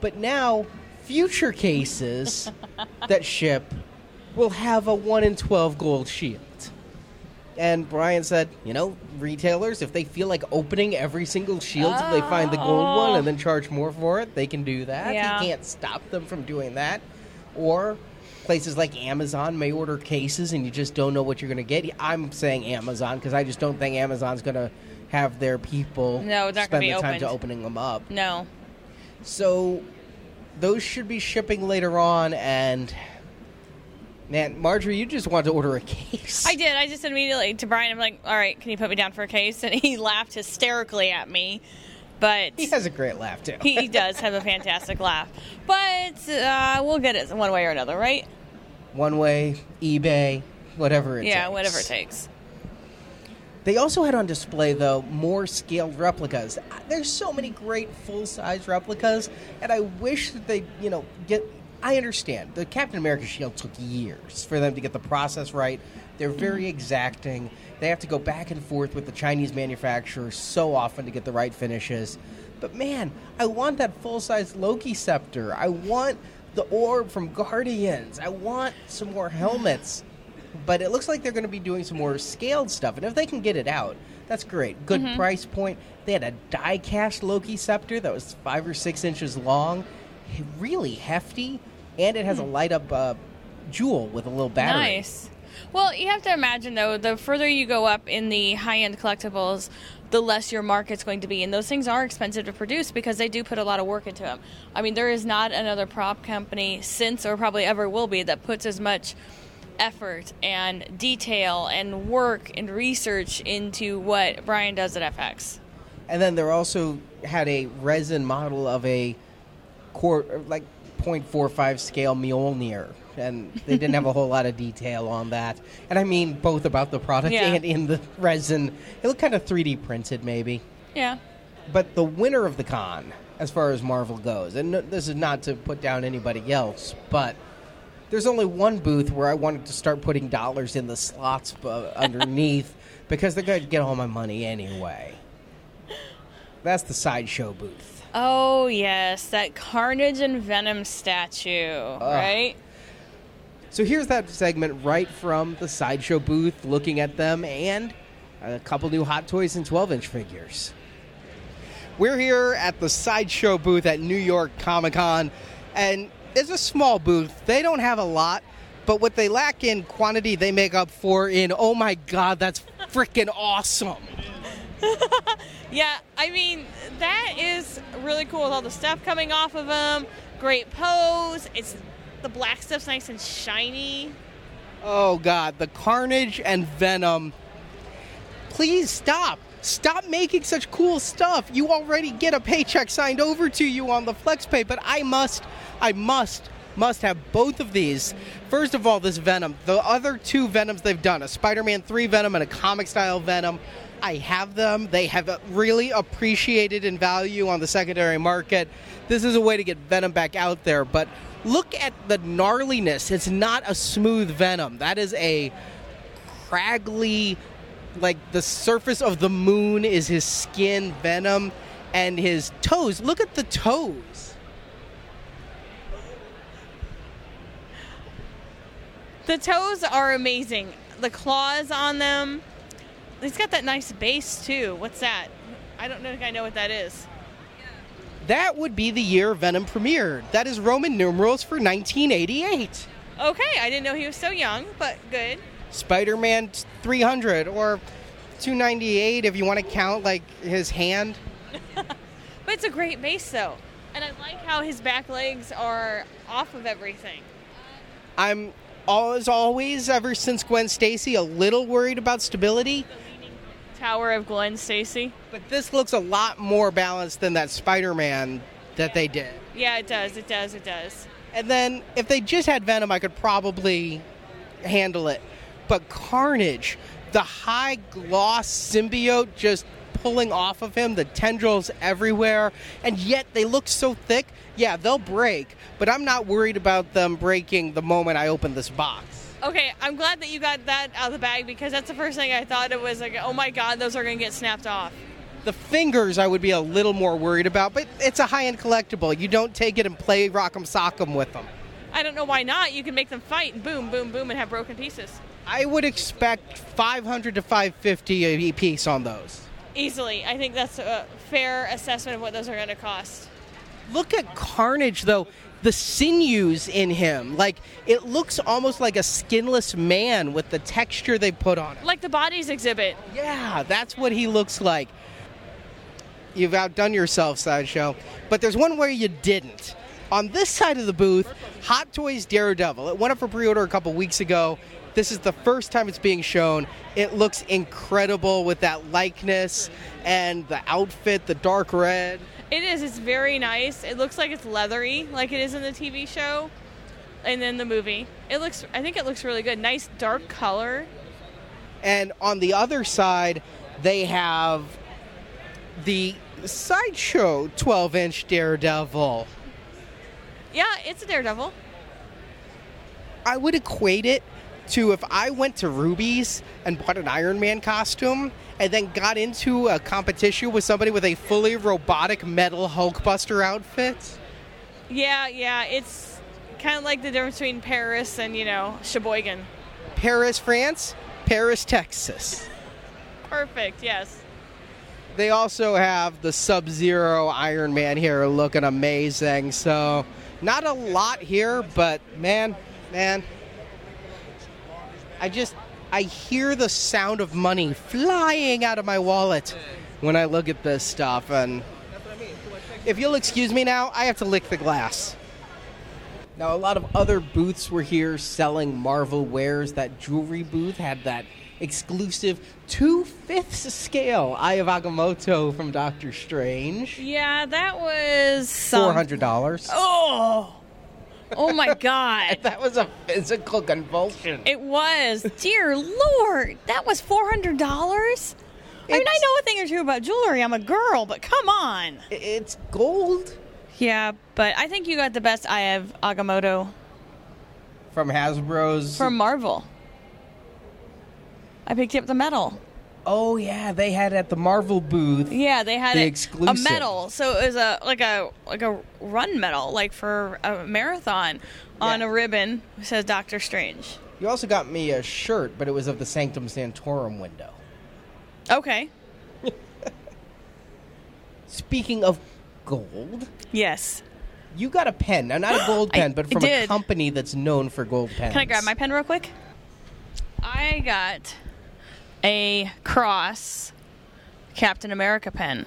But now, future cases *laughs* that ship will have a 1 in 12 gold shield. And Brian said, you know, retailers, if they feel like opening every single shield if they find the gold one and then charge more for it, they can do that. Yeah. He can't stop them from doing that. Or places like Amazon may order cases and you just don't know what you're going to get. I'm saying Amazon because I just don't think Amazon's going to have their people No, spend the time to opened. opening them up. No. So those should be shipping later on and man, Marjorie, you just want to order a case. I did. I just immediately to Brian, I'm like, all right, can you put me down for a case? *laughs* And he laughed hysterically at me. But He has a great laugh too. he does have a fantastic laugh. But uh, we'll get it one way or another, right? one way, eBay, whatever it yeah, takes. whatever it takes. They also had on display, though, more scaled replicas. There's so many great full size replicas, and I wish that they, you know, get. I understand. The Captain America shield took years for them to get the process right. They're very mm-hmm. exacting. They have to go back and forth with the Chinese manufacturers so often to get the right finishes. But man, I want that full size Loki scepter. I want the orb from Guardians. I want some more *sighs* helmets but it looks like they're going to be doing some more scaled stuff. And if they can get it out, that's great. Good price point. They had a die cast Loki scepter that was five or six inches long, really hefty, and it has a light up uh, jewel with a little battery. Nice. Well, you have to imagine though, the further you go up in the high end collectibles, the less your market's going to be. And those things are expensive to produce because they do put a lot of work into them. I mean, there is not another prop company since or probably ever will be that puts as much effort and detail and work and research into what Brian does at FX. And then there also had a resin model of a quarter, like 0.45 scale Mjolnir. And they didn't have a whole lot of detail on that. And I mean both about the product Yeah. and in the resin. It looked kind of 3D printed, maybe. Yeah. But the winner of the con, as far as Marvel goes, and this is not to put down anybody else, but there's only one booth where I wanted to start putting dollars in the slots uh, underneath *laughs* because they're going to get all my money anyway. That's the sideshow booth. Oh, yes, that Carnage and Venom statue, right? So here's that segment right from the sideshow booth, looking at them and a couple new Hot Toys and 12 inch figures. We're here at the sideshow booth at New York Comic Con, and it's a small booth. They don't have a lot, but what they lack in quantity, they make up for in oh my god, that's freaking awesome. *laughs* Yeah, I mean, that is really cool with all the stuff coming off of them. Great pose. It's the black stuff's nice and shiny. Oh god, the Carnage and Venom. Please stop. Stop making such cool stuff. You already get a paycheck signed over to you on the FlexPay, but I must, I must, must have both of these. First of all, this Venom. The other two Venoms they've done, a Spider-Man 3 Venom and a comic style Venom. I have them. They have really appreciated in value on the secondary market. This is a way to get Venom back out there, but look at the gnarliness. It's not a smooth Venom. That is a craggly like the surface of the moon is his skin venom and his toes look at the toes The toes are amazing. The claws on them. He's got that nice base too. What's that? I don't think I know what that is. that would be the year venom premiered that is roman numerals for 1988 Okay, I didn't know he was so young, but good. Spider-man 300 or 298 if you want to count like his hand *laughs* But it's a great base though. And I like how his back legs are off of everything. i'm as always ever since gwen stacy a little worried about stability Tower of Gwen Stacy. but this looks a lot more balanced than that spider-man that they did Yeah, it does. It does. It does. And then if they just had Venom, I could probably handle it. But Carnage, the high gloss symbiote just pulling off of him, the tendrils everywhere, and yet they look so thick. Yeah, they'll break, but I'm not worried about them breaking the moment I open this box. Okay, I'm glad that you got that out of the bag because that's the first thing I thought it was like, oh my god, those are going to get snapped off. The fingers I would be a little more worried about, but it's a high end collectible. You don't take it and play rock'em sock'em with them. I don't know why not. You can make them fight and boom, boom, boom and have broken pieces. I would expect 500 to 550 a piece on those. Easily. I think that's a fair assessment of what those are going to cost. Look at Carnage, though. The sinews in him. Like, it looks almost like a skinless man with the texture they put on it. Like the bodies exhibit. Yeah, that's what he looks like. You've outdone yourself, Sideshow. But there's one where you didn't. On this side of the booth, Hot Toys Daredevil. It went up for pre order a couple weeks ago. This is the first time it's being shown. It looks incredible with that likeness and the outfit, the dark red. It is. It's very nice. It looks like it's leathery, like it is in the TV show. and then the movie. It looks. I think it looks really good. Nice dark color. And on the other side, they have the sideshow 12 inch Daredevil. Yeah, it's a Daredevil. I would equate it to if I went to Rubie's and bought an Iron Man costume and then got into a competition with somebody with a fully robotic metal Hulkbuster outfit. Yeah, yeah. It's kind of like the difference between Paris and you know Sheboygan. Paris, France, Paris, Texas. Perfect. Yes. They also have the Sub Zero Iron Man here looking amazing. So, not a lot here, but man, man, I just I hear the sound of money flying out of my wallet when I look at this stuff. And if you'll excuse me now, I have to lick the glass. Now, a lot of other booths were here selling Marvel wares. That jewelry booth had that exclusive two fifths scale Eye of Agamotto from Doctor Strange. Yeah, that was some- Four hundred dollars. Oh. Oh my God. *laughs* That was a physical convulsion. It was. Dear Lord, that was four hundred dollars. I mean, I know a thing or two about jewelry. I'm a girl, but come on. It's gold Yeah, but I think you got the best Eye of Agamotto from Hasbro's. from Marvel. I picked up the medal. Oh yeah, they had at the Marvel booth. Yeah, they had The it- exclusive. a medal. So it was a like a like a run medal, like for a marathon, on Yeah. a ribbon. It says Doctor Strange. You also got me a shirt, but it was of the Sanctum Sanctorum window. Okay. *laughs* Speaking of gold, Yes. you got a pen. Now, not a *gasps* gold pen, but from a company that's known for gold pens. Can I grab my pen real quick? I got a cross Captain America pen.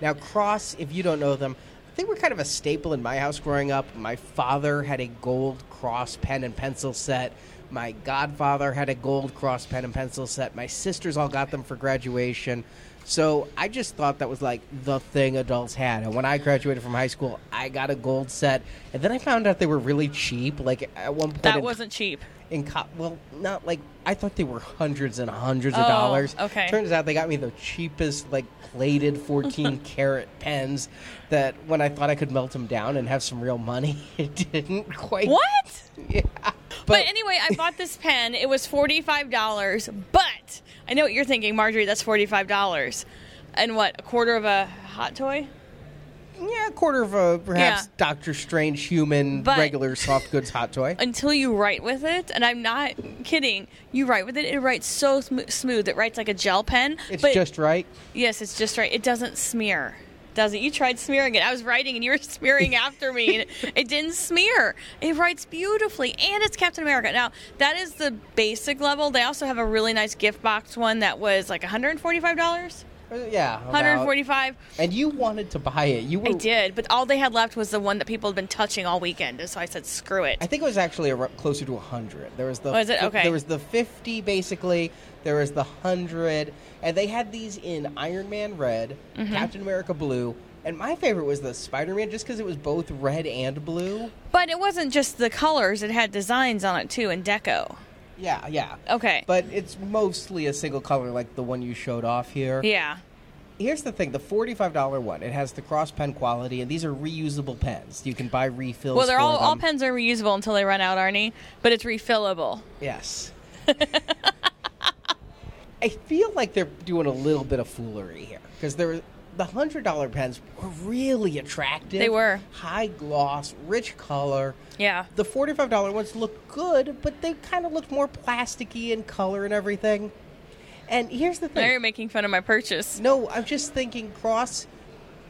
Now, Cross, if you don't know them, they were kind of a staple in my house growing up. My father had a gold Cross pen and pencil set. My godfather had a gold Cross pen and pencil set. My sisters all got them for graduation. So I just thought that was like the thing adults had. And when I graduated from high school, I got a gold set. And then I found out they were really cheap. Like at one point, That wasn't cheap. In well, not like I thought they were hundreds and hundreds of Oh, dollars. okay. Turns out they got me the cheapest, like plated 14 *laughs* carat pens. That when I thought I could melt them down and have some real money, *laughs* it didn't quite. What? Yeah. But, anyway, I bought this pen. It was $45. But I know what you're thinking, Marjorie, that's $45. And what, a quarter of a hot toy? Yeah, a quarter of a perhaps Yeah. Doctor Strange human But- regular soft goods hot toy. *laughs* Until you write with it, and I'm not kidding, you write with it, it writes so sm- smooth. It writes like a gel pen. It's but just right. Yes, it's just right. It doesn't smear. Does it? You tried smearing it. I was writing and you were *laughs* smearing after me. And it didn't smear. It writes beautifully. And it's Captain America. Now, that is the basic level. They also have a really nice gift box one that was like $145. Uh, Yeah, about- 145 And you wanted to buy it. You were. I did, but all they had left was the one that people had been touching all weekend. So I said, screw it. I think it was actually a, closer to 100. There was the Oh, is it? Okay. There was the 50 basically. There was the 100 and they had these in Iron Man red, Mm-hmm. Captain America blue, and my favorite was the Spider-Man just cuz it was both red and blue. But it wasn't just the colors, it had designs on it too in deco. Yeah, yeah. Okay. But it's mostly a single color like the one you showed off here. yeah. Here's the thing, the $45 one, it has the cross pen quality and these are reusable pens. You can buy refills Well, they're all, all pens are reusable until they run out, Arnie, but it's refillable. Yes. *laughs* I feel like they're doing a little bit of foolery here because there the hundred dollar pens were really attractive. They were. high gloss, rich color. Yeah. The forty five dollar ones look good, but they kind of looked more plasticky in color and everything. And here's the Now thing. you're making fun of my purchase. No, I'm just thinking Cross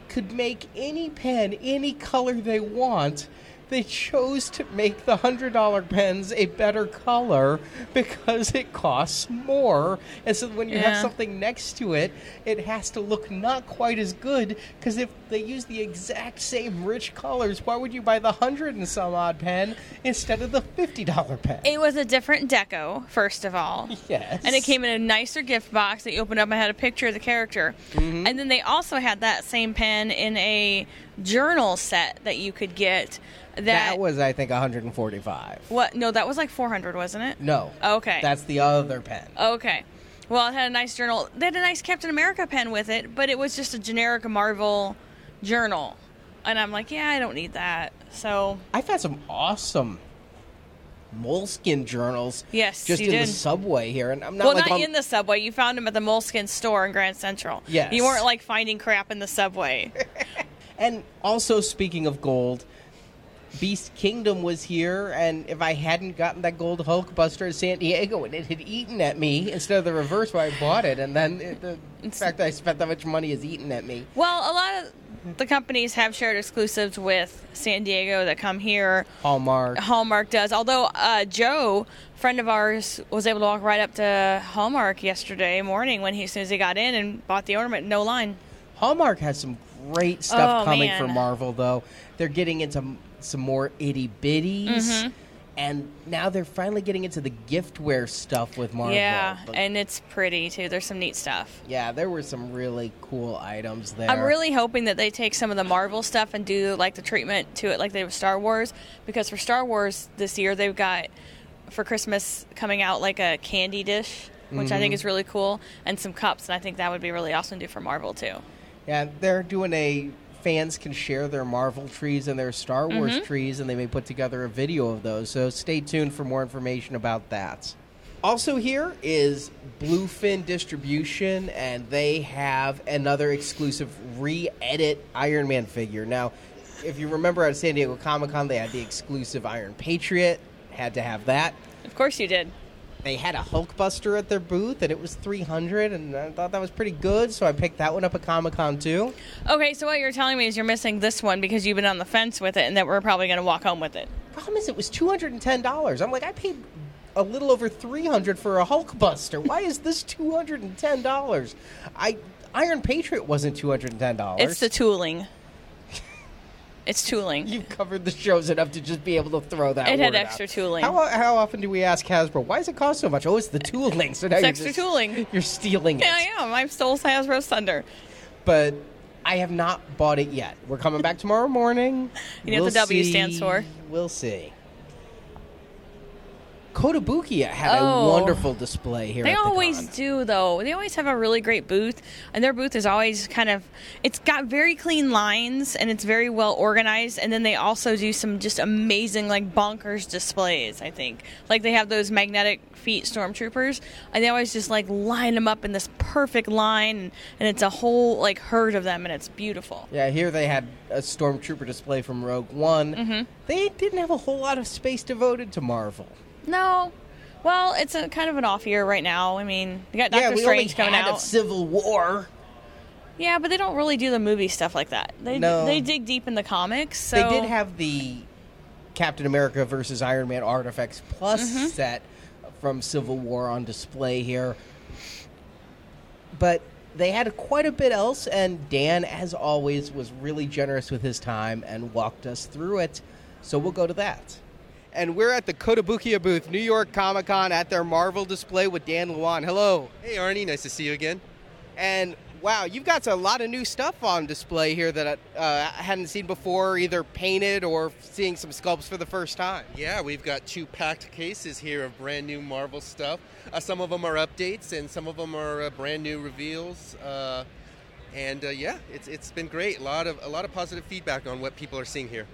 could make any pen any color they want. They chose to make the hundred dollar pens a better color because it costs more. And so when you have something next to it, it has to look not quite as good. Because if they use the exact same rich colors, why would you buy the hundred and some odd pen instead of the fifty dollar pen? It was a different deco, first of all. *laughs* yes. And it came in a nicer gift box that you opened up and had a picture of the character. Mm-hmm. And then they also had that same pen in a journal set that you could get. That, That was, I think, 145. what? No, that was like 400, wasn't it? No. Okay. That's the other pen. Okay. Well, it had a nice journal. They had a nice Captain America pen with it, but it was just a generic Marvel journal. And I'm like, yeah, I don't need that. So, I've had some awesome Moleskine journals. Yes, just in the subway here, and I'm not well, like not in the subway. You found them at the Moleskine store in Grand Central. Yes. You weren't like finding crap in the subway. *laughs* And also, speaking of gold, Beast Kingdom was here, and if I hadn't gotten that gold Hulkbuster in San Diego and it had eaten at me instead of the reverse where I bought it, and then it, the fact that I spent that much money is eaten at me. well, a lot of the companies have shared exclusives with San Diego that come here. Hallmark. Hallmark does. Although uh, Joe, friend of ours, was able to walk right up to Hallmark yesterday morning when he, as soon as he got in and bought the ornament, no line. Hallmark has some great stuff Oh, coming man. for Marvel, though. They're getting into some more itty bitties. Mm-hmm. And now they're finally getting into the giftware stuff with Marvel. Yeah, But- and it's pretty too. There's some neat stuff. yeah, there were some really cool items there. I'm really hoping that they take some of the Marvel stuff and do like the treatment to it like they did with Star Wars because for Star Wars this year they've got for Christmas coming out like a candy dish which I think is really cool and some cups and I think that would be really awesome to do for Marvel too. Yeah, they're doing a fans can share their Marvel trees and their Star Wars Mm-hmm. trees, and they may put together a video of those. So stay tuned for more information about that. Also, here is Bluefin Distribution, and they have another exclusive re edit Iron Man figure. Now, if you remember at San Diego Comic Con, they had the exclusive Iron Patriot, had to have that. Of course you did. They had a Hulkbuster at their booth, and it was 300 and I thought that was pretty good, so I picked that one up at Comic Con too. Okay, so what you're telling me is you're missing this one because you've been on the fence with it and that we're probably going to walk home with it. Problem is, it was two hundred and ten dollars. I'm like, I paid a little over three hundred for a Hulkbuster. Why is this two hundred and ten dollars? I Iron Patriot wasn't two hundred and ten dollars. It's the tooling. It's tooling. You've covered the shows enough to just be able to throw that. Out. It had word out. extra tooling. How, how often do we ask Hasbro why does it cost so much? Oh, it's the tooling. So now It's you're extra just- tooling. You're stealing it. Yeah, I am. I've stole Hasbro's thunder. but I have not bought it yet. We're coming back tomorrow morning. *laughs* You know what the W stands for? We'll see. Kotobukiya had Oh. a wonderful display here. They at the always do, though. They always have a really great booth, and their booth is always kind of. It's got very clean lines, and it's very well organized. And then they also do some just amazing, like bonkers displays. I think, like they have those magnetic feet stormtroopers, and they always just like line them up in this perfect line, and, and it's a whole like herd of them, and it's beautiful. Yeah, here they had a stormtrooper display from Rogue One. Mm-hmm. They didn't have a whole lot of space devoted to Marvel. No. Well, it's a kind of an off year right now. I mean, you got Doctor yeah, we Strange only coming had out. a Civil War. Yeah, but they don't really do the movie stuff like that. They No. they dig deep in the comics. So They did have the Captain America versus Iron Man Artifacts Plus Mm-hmm. set from Civil War on display here. But they had quite a bit else, and Dan, as always, was really generous with his time and walked us through it. So we'll go to that. And we're at the Kotobukiya booth, New York Comic Con, at their Marvel display with Dan Luan. Hello. Hey Arnie, nice to see you again. And wow, you've got a lot of new stuff on display here that uh, I hadn't seen before, either painted or seeing some sculpts for the first time. Yeah, we've got two packed cases here of brand new Marvel stuff. Uh, some of them are updates, and some of them are uh, brand new reveals. Uh, and uh, yeah, it's it's been great. A lot of a lot of positive feedback on what people are seeing here.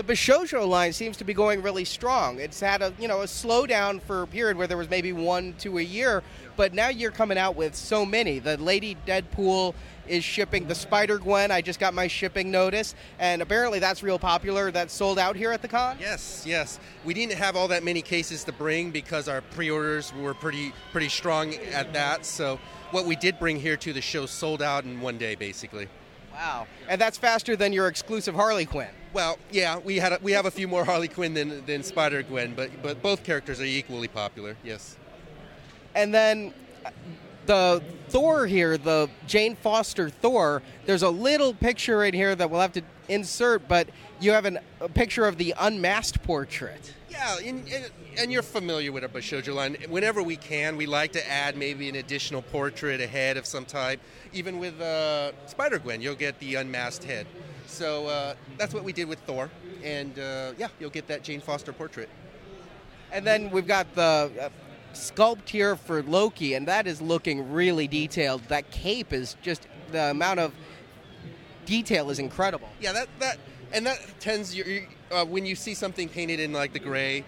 The Bishojo line seems to be going really strong. It's had a you know a slowdown for a period where there was maybe one to a year, but now you're coming out with so many. The Lady Deadpool is shipping. The Spider Gwen, I just got my shipping notice, and apparently that's real popular. That's sold out here at the con. Yes, yes. We didn't have all that many cases to bring because our pre-orders were pretty pretty strong at that. So what we did bring here to the show sold out in one day, basically. Wow, and that's faster than your exclusive Harley Quinn. Well, yeah, we had a, we have a few more Harley Quinn than than Spider Gwen, but but both characters are equally popular. Yes. And then the Thor here, the Jane Foster Thor, there's a little picture right here that we'll have to insert, but you have an, a picture of the unmasked portrait. Yeah, and, and, and you're familiar with our Bishojo line. Whenever we can, we like to add maybe an additional portrait, a head of some type. Even with uh, Spider Gwen, you'll get the unmasked head. So uh, that's what we did with Thor, and uh, yeah, you'll get that Jane Foster portrait. And then we've got the uh, sculpt here for Loki, and that is looking really detailed. That cape is just the amount of detail is incredible. Yeah, that that and that tends your, uh, when you see something painted in like the gray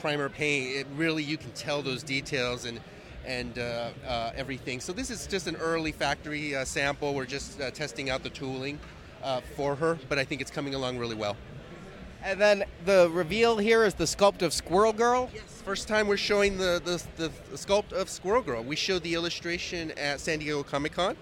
primer paint, it really you can tell those details and and uh, uh, everything. So this is just an early factory uh, sample. We're just uh, testing out the tooling uh, for her, but I think it's coming along really well. And then the reveal here is the sculpt of Squirrel Girl. First time we're showing the, the, the, the sculpt of Squirrel Girl. We showed the illustration at San Diego Comic Con,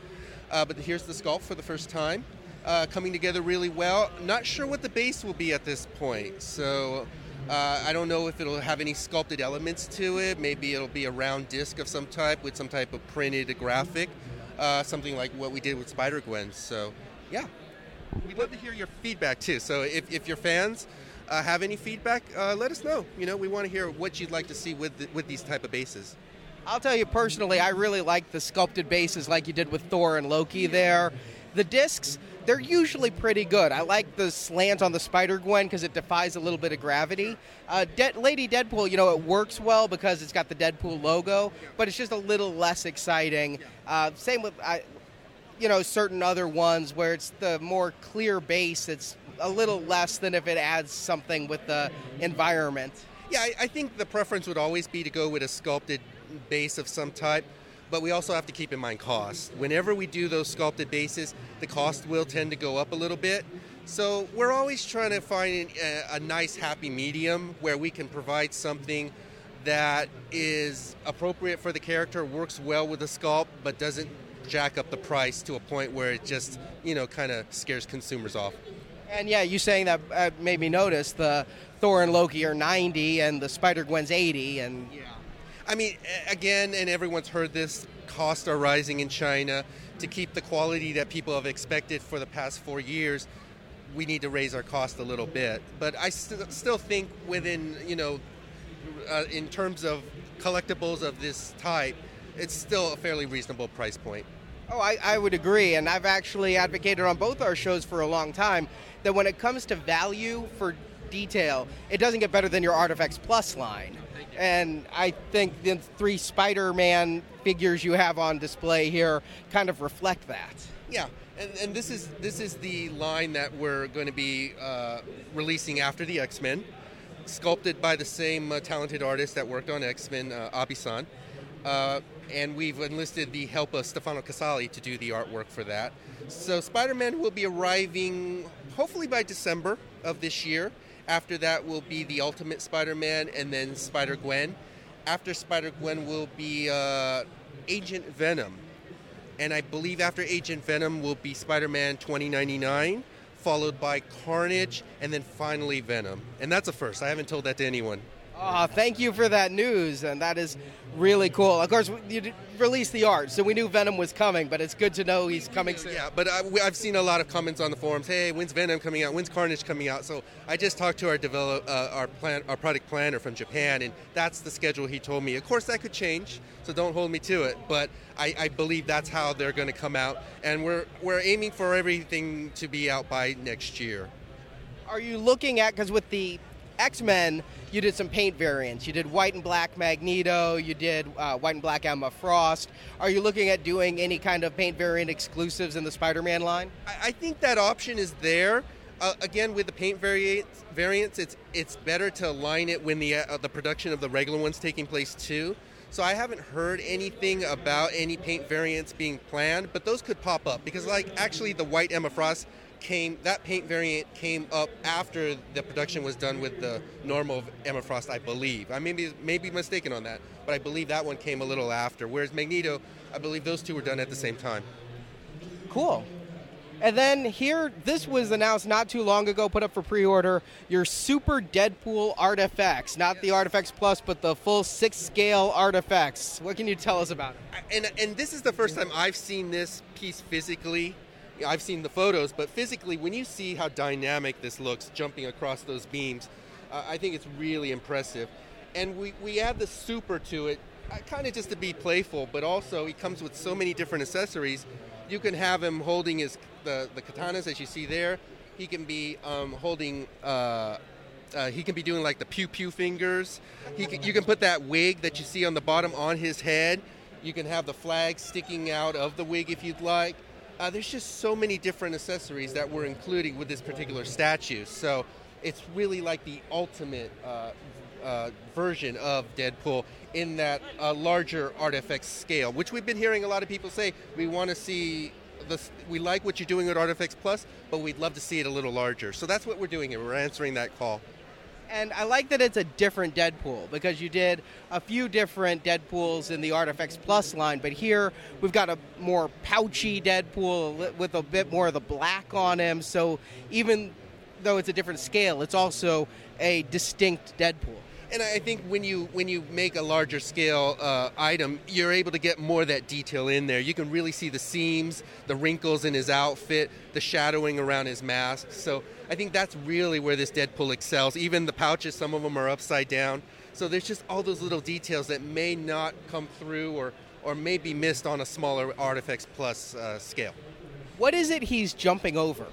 uh, but here's the sculpt for the first time. Uh, coming together really well. Not sure what the base will be at this point, so uh, I don't know if it'll have any sculpted elements to it. Maybe it'll be a round disc of some type with some type of printed graphic, uh, something like what we did with Spider Gwen. So, yeah, we'd love to hear your feedback too. So if, if your fans uh, have any feedback, uh, let us know. You know, we want to hear what you'd like to see with the, with these type of bases. I'll tell you personally, I really like the sculpted bases like you did with Thor and Loki there. The discs, they're usually pretty good. I like the slant on the Spider Gwen because it defies a little bit of gravity. Uh, De- Lady Deadpool, you know, it works well because it's got the Deadpool logo, but it's just a little less exciting. Uh, same with, I, you know, certain other ones where it's the more clear base. It's a little less than if it adds something with the environment. Yeah, I, think the preference would always be to go with a sculpted base of some type, but we also have to keep in mind cost. Whenever we do those sculpted bases, the cost will tend to go up a little bit. So we're always trying to find a, a nice happy medium where we can provide something that is appropriate for the character, works well with the sculpt, but doesn't jack up the price to a point where it just, you know, kind of scares consumers off. And yeah, you saying that uh, made me notice the Thor and Loki are 90 and the Spider Gwen's 80. And yeah. I mean, again, and everyone's heard this costs are rising in China. To keep the quality that people have expected for the past four years, we need to raise our cost a little bit. But I st- still think within, you know, uh, in terms of collectibles of this type, it's still a fairly reasonable price point. Oh, I, I would agree. And I've actually advocated on both our shows for a long time that when it comes to value for detail, it doesn't get better than your Artifacts Plus line. And I think the three Spider Man figures you have on display here kind of reflect that. Yeah, and, and this is this is the line that we're going to be uh, releasing after the X Men, sculpted by the same uh, talented artist that worked on X Men, uh, Abisan. And we've enlisted the help of Stefano Caselli to do the artwork for that. So Spider Man will be arriving hopefully by December of this year. After that will be the Ultimate Spider Man and then Spider Gwen. After Spider Gwen will be uh, Agent Venom. And I believe after Agent Venom will be Spider Man 2099, followed by Carnage, and then finally Venom. And that's a first. I haven't told that to anyone. Oh, thank you for that news, and that is really cool. Of course, you released the art, so we knew Venom was coming, but it's good to know he's coming soon. Yeah, but I, we- I've seen a lot of comments on the forums. Hey, when's Venom coming out? When's Carnage coming out? So I just talked to our develop, uh, our plan, our product planner from Japan, and that's the schedule he told me. Of course, that could change, so don't hold me to it. But I, I believe that's how they're going to come out, and we're we're aiming for everything to be out by next year. Are you looking at because with the X Men, you did some paint variants. You did white and black Magneto. You did uh, white and black Emma Frost. Are you looking at doing any kind of paint variant exclusives in the Spider-Man line? I, think that option is there. Uh, again, with the paint variants, variants, it's it's better to align it when the uh, the production of the regular ones taking place too. So I haven't heard anything about any paint variants being planned, but those could pop up because, like, actually, the white Emma Frost came that paint variant came up after the production was done with the normal Emma Frost, I believe. I may be, may be mistaken on that, but I believe that one came a little after. Whereas Magneto, I believe those two were done at the same time. Cool. And then here, this was announced not too long ago, put up for pre order your Super Deadpool Artifacts. Not the Artifacts Plus, but the full six scale artifacts. What can you tell us about it? and and this is the first time I've seen this piece physically. I've seen the photos, but physically, when you see how dynamic this looks, jumping across those beams, uh, I think it's really impressive. And we, we add the super to it, uh, kind of just to be playful, but also he comes with so many different accessories. You can have him holding his the, the katanas as you see there. He can be um, holding. Uh, uh, he can be doing like the pew pew fingers. He can, you can put that wig that you see on the bottom on his head. You can have the flag sticking out of the wig if you'd like. Uh, there's just so many different accessories that we're including with this particular statue. So it's really like the ultimate uh, uh, version of Deadpool in that uh, larger artifact scale, which we've been hearing a lot of people say we want to see. The, we like what you're doing at Artifacts Plus, but we'd love to see it a little larger. So that's what we're doing here. We're answering that call. And I like that it's a different Deadpool because you did a few different Deadpools in the Artifacts Plus line, but here we've got a more pouchy Deadpool with a bit more of the black on him. So even though it's a different scale, it's also a distinct Deadpool. And I think when you when you make a larger scale uh, item, you're able to get more of that detail in there. You can really see the seams, the wrinkles in his outfit, the shadowing around his mask. So I think that's really where this Deadpool excels. Even the pouches, some of them are upside down. So there's just all those little details that may not come through or or may be missed on a smaller Artifacts Plus uh, scale. What is it he's jumping over?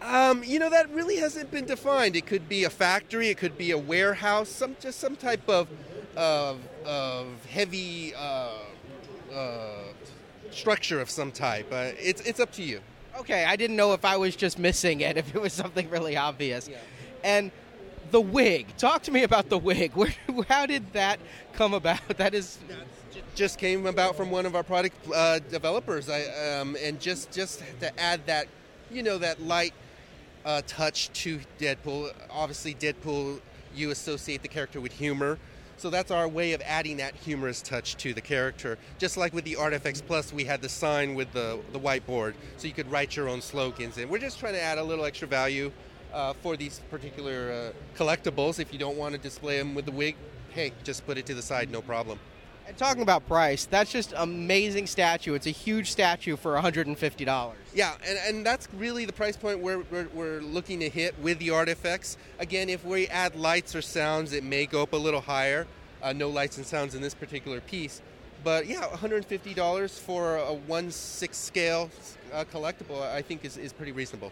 Um, you know that really hasn't been defined. It could be a factory, it could be a warehouse, some just some type of of, of heavy uh, uh, structure of some type. Uh, it's it's up to you. Okay, I didn't know if I was just missing it, *laughs* if it was something really obvious. And the wig. Talk to me about the wig. *laughs* Where, how did that come about? *laughs* That is just came about from one of our product uh, developers. I um, and just just to add that, you know, that light uh, touch to Deadpool. Obviously, Deadpool, you associate the character with humor. So that's our way of adding that humorous touch to the character. Just like with the Artifacts Plus, we had the sign with the, the whiteboard, so you could write your own slogans. And we're just trying to add a little extra value uh, for these particular uh, collectibles. If you don't want to display them with the wig, hey, just put it to the side, no problem. And talking about price, that's just amazing statue. It's a huge statue for $150. Yeah, and, and that's really the price point we're, we're, we're looking to hit with the artifacts. Again, if we add lights or sounds, it may go up a little higher. Uh, no lights and sounds in this particular piece. But yeah, $150 for a 1 6 scale uh, collectible, I think is, is pretty reasonable.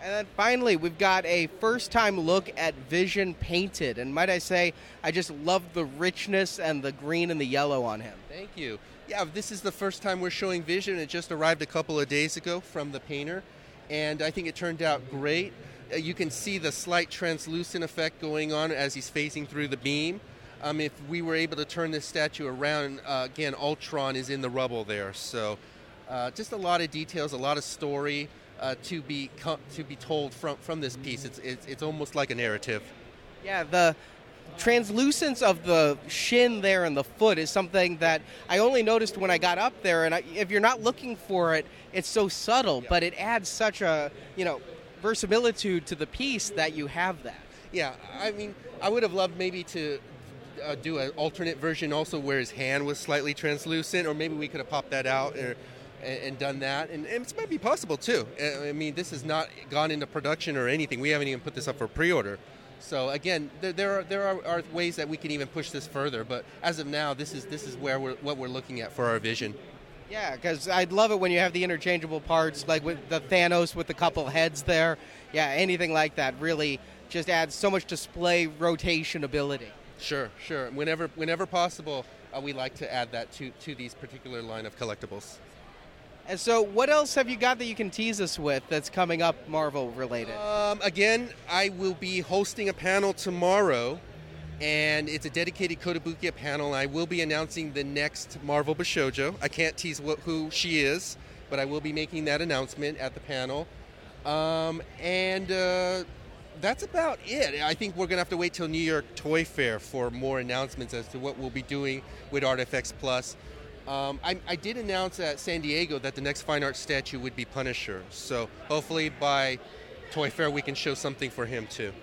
And then finally, we've got a first time look at Vision painted. And might I say, I just love the richness and the green and the yellow on him. Thank you. Yeah, this is the first time we're showing Vision. It just arrived a couple of days ago from the painter, and I think it turned out great. Uh, you can see the slight translucent effect going on as he's phasing through the beam. Um, if we were able to turn this statue around, uh, again, Ultron is in the rubble there. So, uh, just a lot of details, a lot of story uh, to be co- to be told from from this piece. It's, it's it's almost like a narrative. Yeah, the translucence of the shin there and the foot is something that I only noticed when I got up there. And I, if you're not looking for it, it's so subtle, but it adds such a you know verisimilitude to the piece that you have that. Yeah, I mean, I would have loved maybe to uh, do an alternate version also where his hand was slightly translucent, or maybe we could have popped that out or, and, and done that. And, and, it might be possible too. I mean, this has not gone into production or anything. We haven't even put this up for pre-order. So again, there, there are there are, are, ways that we can even push this further. But as of now, this is this is where we're what we're looking at for our vision. Yeah, because I'd love it when you have the interchangeable parts, like with the Thanos with a couple heads there. Yeah, anything like that really just adds so much display rotation ability. Sure, sure. Whenever, whenever possible, uh, we like to add that to, to these particular line of collectibles. And so, what else have you got that you can tease us with that's coming up Marvel related? Um, again, I will be hosting a panel tomorrow, and it's a dedicated Kotobukiya panel. I will be announcing the next Marvel Bishojo. I can't tease what, who she is, but I will be making that announcement at the panel. Um, and uh, that's about it. I think we're going to have to wait till New York Toy Fair for more announcements as to what we'll be doing with Artifacts Plus. Um, I, I, did announce at San Diego that the next fine art statue would be Punisher. So hopefully by Toy Fair we can show something for him too.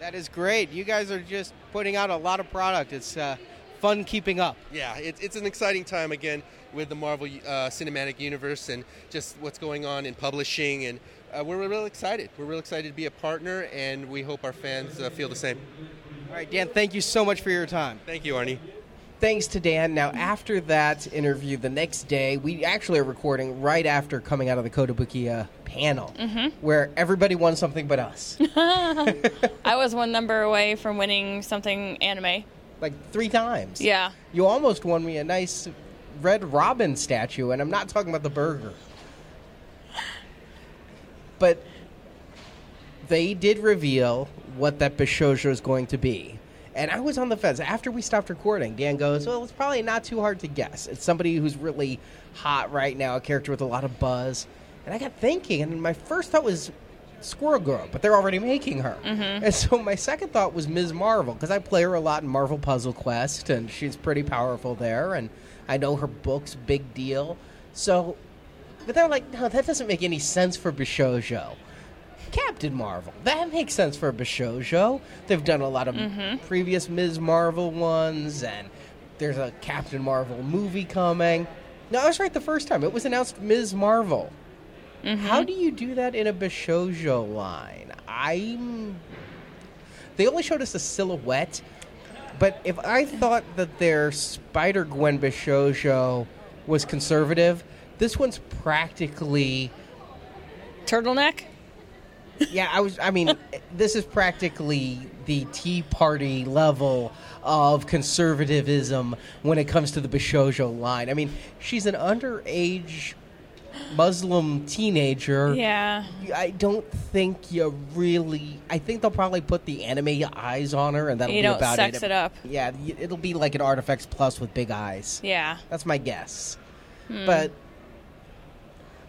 That is great. You guys are just putting out a lot of product. It's uh, fun keeping up. Yeah, it, it's an exciting time again with the Marvel uh, Cinematic Universe and just what's going on in publishing. And uh, we're real excited. We're real excited to be a partner, and we hope our fans uh, feel the same. All right, Dan, thank you so much for your time. Thank you, Arnie. Thanks to Dan. Now, after that interview, the next day, we actually are recording right after coming out of the Kotobukiya panel, mm-hmm. where everybody won something but us. *laughs* I was one number away from winning something anime. like three times. Yeah. You almost won me a nice Red Robin statue, and I'm not talking about the burger. But they did reveal what that Bishojo is going to be. And I was on the fence. After we stopped recording, Dan goes, Well, it's probably not too hard to guess. It's somebody who's really hot right now, a character with a lot of buzz. And I got thinking, and my first thought was Squirrel Girl, but they're already making her. Mm-hmm. And so my second thought was Ms. Marvel, because I play her a lot in Marvel Puzzle Quest, and she's pretty powerful there, and I know her book's big deal. So, but they're like, no, that doesn't make any sense for Bishojo. Captain Marvel. That makes sense for a Bishojo. They've done a lot of mm-hmm. previous Ms. Marvel ones, and there's a Captain Marvel movie coming. No, I was right the first time. It was announced Ms. Marvel. Mm-hmm. How do you do that in a Bishojo line? I'm. They only showed us a silhouette, but if I thought that their Spider Gwen Bishojo was conservative, this one's practically Turtleneck? Yeah, I was. I mean, this is practically the Tea Party level of conservatism when it comes to the Bishojo line. I mean, she's an underage Muslim teenager. Yeah. I don't think you really. I think they'll probably put the anime eyes on her, and that'll You be about sex it. it up. Yeah, it'll be like an Artifacts Plus with big eyes. Yeah. That's my guess. Hmm. But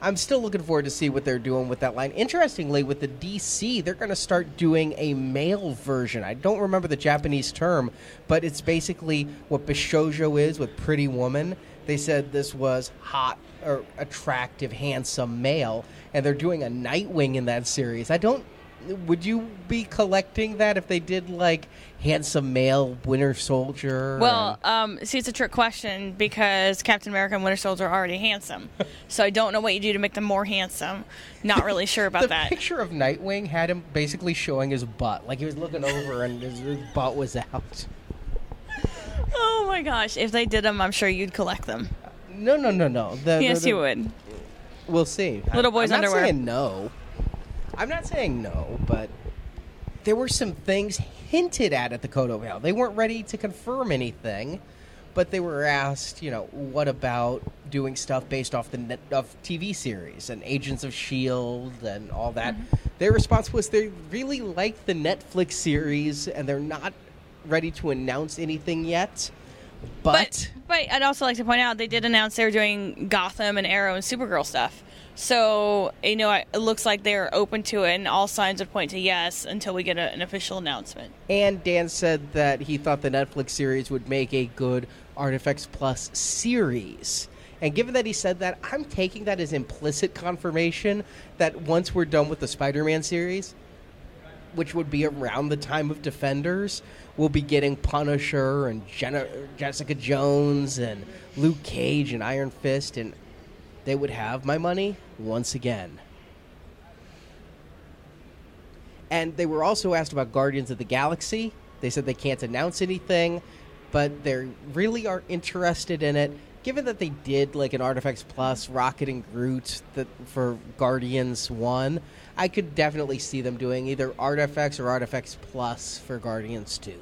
I'm still looking forward to see what they're doing with that line. Interestingly, with the DC, they're going to start doing a male version. I don't remember the Japanese term, but it's basically what Bishojo is with Pretty Woman. They said this was hot or attractive, handsome male, and they're doing a Nightwing in that series. I don't. Would you be collecting that if they did like handsome male Winter Soldier? Well, um, see, it's a trick question because Captain America and Winter Soldier are already handsome. So I don't know what you do to make them more handsome. Not really sure about *laughs* the that. picture of Nightwing had him basically showing his butt, like he was looking over and his, his butt was out. Oh my gosh. If they did them, I'm sure you'd collect them. No, no, no, no. The, Yes, the, you would. We'll see. Little boy's I'm not underwear. saying no. I'm not saying no, but there were some things hinted at at the Kodo Vale. They weren't ready to confirm anything, but they were asked, you know, what about doing stuff based off the net, of TV series and Agents of Shield and all that. Mm-hmm. Their response was they really like the Netflix series and they're not ready to announce anything yet. But, But I'd also like to point out they did announce they were doing Gotham and Arrow and Supergirl stuff. So you know, it looks like they're open to it, and all signs would point to yes until we get a, an official announcement. And Dan said that he thought the Netflix series would make a good Artifacts Plus series. And given that he said that, I'm taking that as implicit confirmation that once we're done with the Spider Man series, which would be around the time of Defenders, we'll be getting Punisher and Jenna- Jessica Jones and Luke Cage and Iron Fist, and they would have my money once again. And they were also asked about Guardians of the Galaxy. They said they can't announce anything, but they really are interested in it. Given that they did like an Artifacts Plus Rocket and Groot that for Guardians 1, I could definitely see them doing either Artifacts or Artifacts Plus for Guardians 2.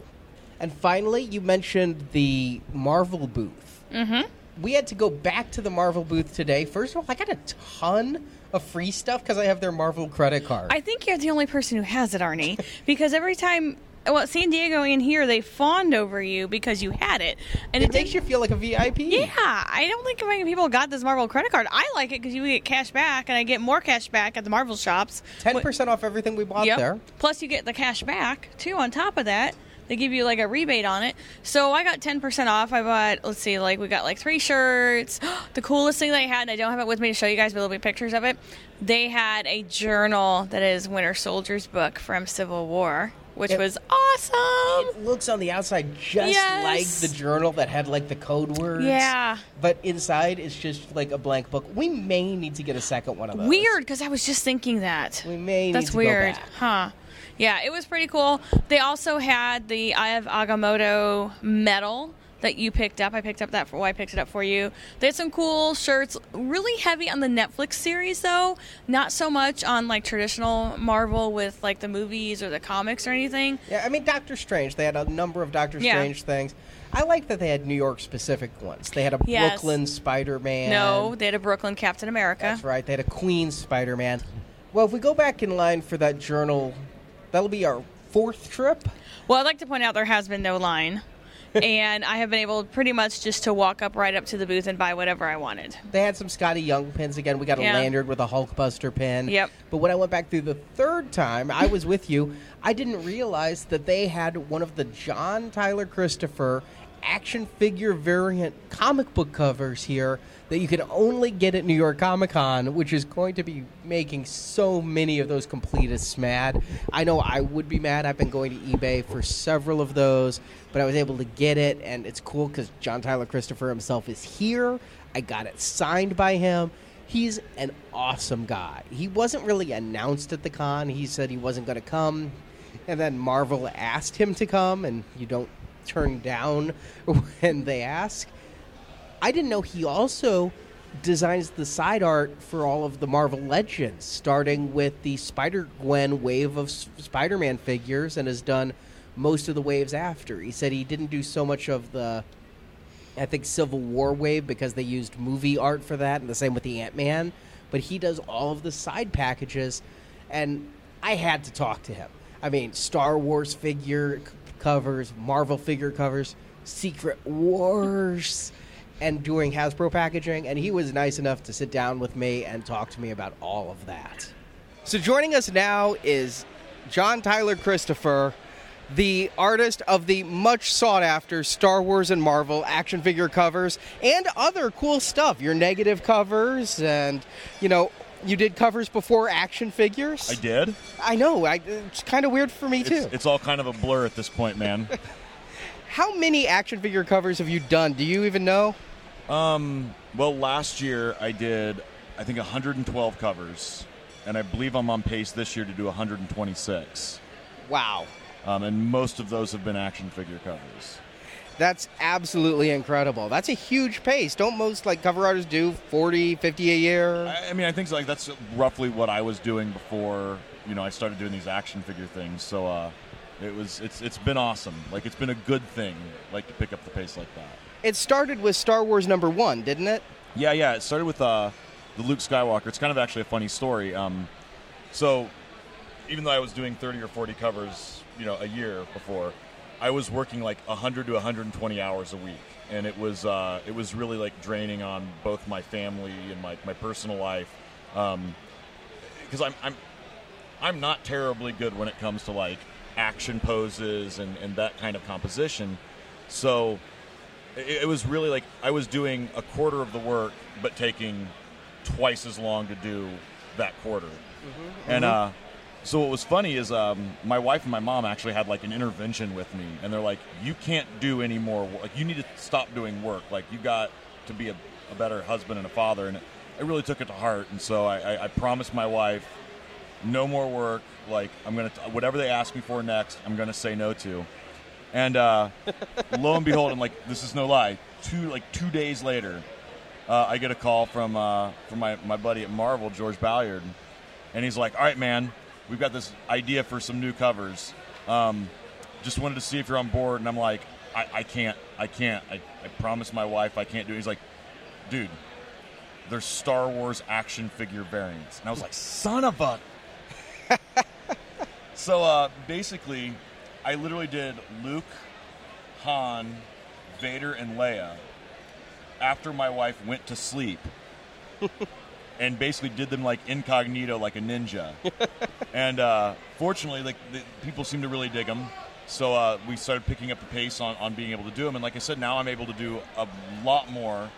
And finally, you mentioned the Marvel booth. Mm-hmm. We had to go back to the Marvel booth today. First of all, I got a ton of free stuff because I have their Marvel credit card. I think you're the only person who has it, Arnie, *laughs* because every time. Well, San Diego and here they fawned over you because you had it, and it it, makes you feel like a VIP. Yeah, I don't think many people got this Marvel credit card. I like it because you get cash back, and I get more cash back at the Marvel shops. Ten percent off everything we bought Yep. there. Plus, you get the cash back too. On top of that, they give you like a rebate on it. So I got ten percent off. I bought, let's see, like we got like three shirts. *gasps* the coolest thing they had, and I don't have it with me to show you guys, but there'll be pictures of it. They had a journal that is Winter Soldier's book from Civil War, which It- was awesome. It looks on the outside just Yes. like the journal that had like the code words. Yeah. But inside it's just like a blank book. We may need to get a second one of those. Weird, because I was just thinking that. We may need That's to go weird, huh? Yeah, it was pretty cool. They also had the Eye of Agamotto medal that you picked up. I picked up that for why I picked it up for you. They had some cool shirts, really heavy on the Netflix series though, not so much on like traditional Marvel with like the movies or the comics or anything. Yeah, I mean Doctor Strange. They had a number of Doctor Yeah. Strange things. I like that they had New York specific ones. They had a Yes. Brooklyn Spider Man. No, they had a Brooklyn Captain America. That's right. They had a Queen Spider Man. Well, if we go back in line for that journal, that'll be our fourth trip. Well, I'd like to point out there has been no line. And I have been able pretty much just to walk up right up to the booth and buy whatever I wanted. They had some Skottie Young pins again. We got a Yeah. lanyard with a Hulkbuster pin. Yep. But when I went back through the third time, I was with you. I didn't realize that they had one of the John Tyler Christopher action figure variant comic book covers here that you can only get at New York Comic Con, which is going to be making so many of those completists mad. I know I would be mad. I've been going to eBay for several of those, but I was able to get it, and it's cool because John Tyler Christopher himself is here. I got it signed by him. He's an awesome guy. He wasn't really announced at the con. He said he wasn't going to come, and then Marvel asked him to come, and you don't turn down *laughs* when they ask. I didn't know he also designs the side art for all of the Marvel Legends, starting with the Spider Gwen wave of Spider Man figures, and has done most of the waves after. He said he didn't do so much of the, I think, Civil War wave because they used movie art for that, and the same with the Ant Man. But he does all of the side packages, and I had to talk to him. I mean, Star Wars figure c- covers, Marvel figure covers, Secret Wars, and doing Hasbro packaging. And he was nice enough to sit down with me and talk to me about all of that. So joining us now is John Tyler Christopher, the artist of the much sought after Star Wars and Marvel action figure covers and other cool stuff. Your negative covers and you know you did covers before action figures. I did. I know. I, it's kind of weird for me too. It's, it's all kind of a blur at this point, man. *laughs* How many action figure covers have you done? Do you even know? Um, well, last year I did, I think, 112 covers, and I believe I'm on pace this year to do 126. Wow. Um, and most of those have been action figure covers. That's absolutely incredible. That's a huge pace. Don't most like cover artists do 40, 50 a year? I, I mean, I think so, like that's roughly what I was doing before you know I started doing these action figure things. So uh, it was it's it's been awesome. Like it's been a good thing, like to pick up the pace like that. It started with Star Wars number 1, didn't it? Yeah, yeah. It started with uh, the Luke Skywalker. It's kind of actually a funny story. Um, so, even though I was doing 30 or 40 covers, you know, a year before, I was working like 100 to 120 hours a week, and it was uh, it was really like draining on both my family and my, my personal life, because I'm I'm I'm not terribly good when it comes to like action poses and, and that kind of composition. So it, it was really like I was doing a quarter of the work, but taking twice as long to do that quarter. And uh, so what was funny is um, my wife and my mom actually had like an intervention with me, and they're like, "You can't do any more. Like you need to stop doing work. Like you got to be a, a better husband and a father." And I really took it to heart, and so I, I, I promised my wife no more work. Like I'm gonna whatever they ask me for next, I'm gonna say no to. And uh, lo and behold, I'm like, this is no lie. Two like two days later, uh, I get a call from uh, from my, my buddy at Marvel, George Balliard, and he's like, "All right, man, we've got this idea for some new covers. Um, just wanted to see if you're on board." And I'm like, "I, I can't, I can't. I, I promised my wife I can't do." it. He's like, "Dude, there's Star Wars action figure variants," and I was like, "Son of a." *laughs* so uh, basically, I literally did Luke, Han, Vader, and Leia after my wife went to sleep *laughs* and basically did them like incognito like a ninja. *laughs* And uh, fortunately like the, people seem to really dig them so uh, we started picking up the pace on, on being able to do them and like i said now i'm able to do a lot more.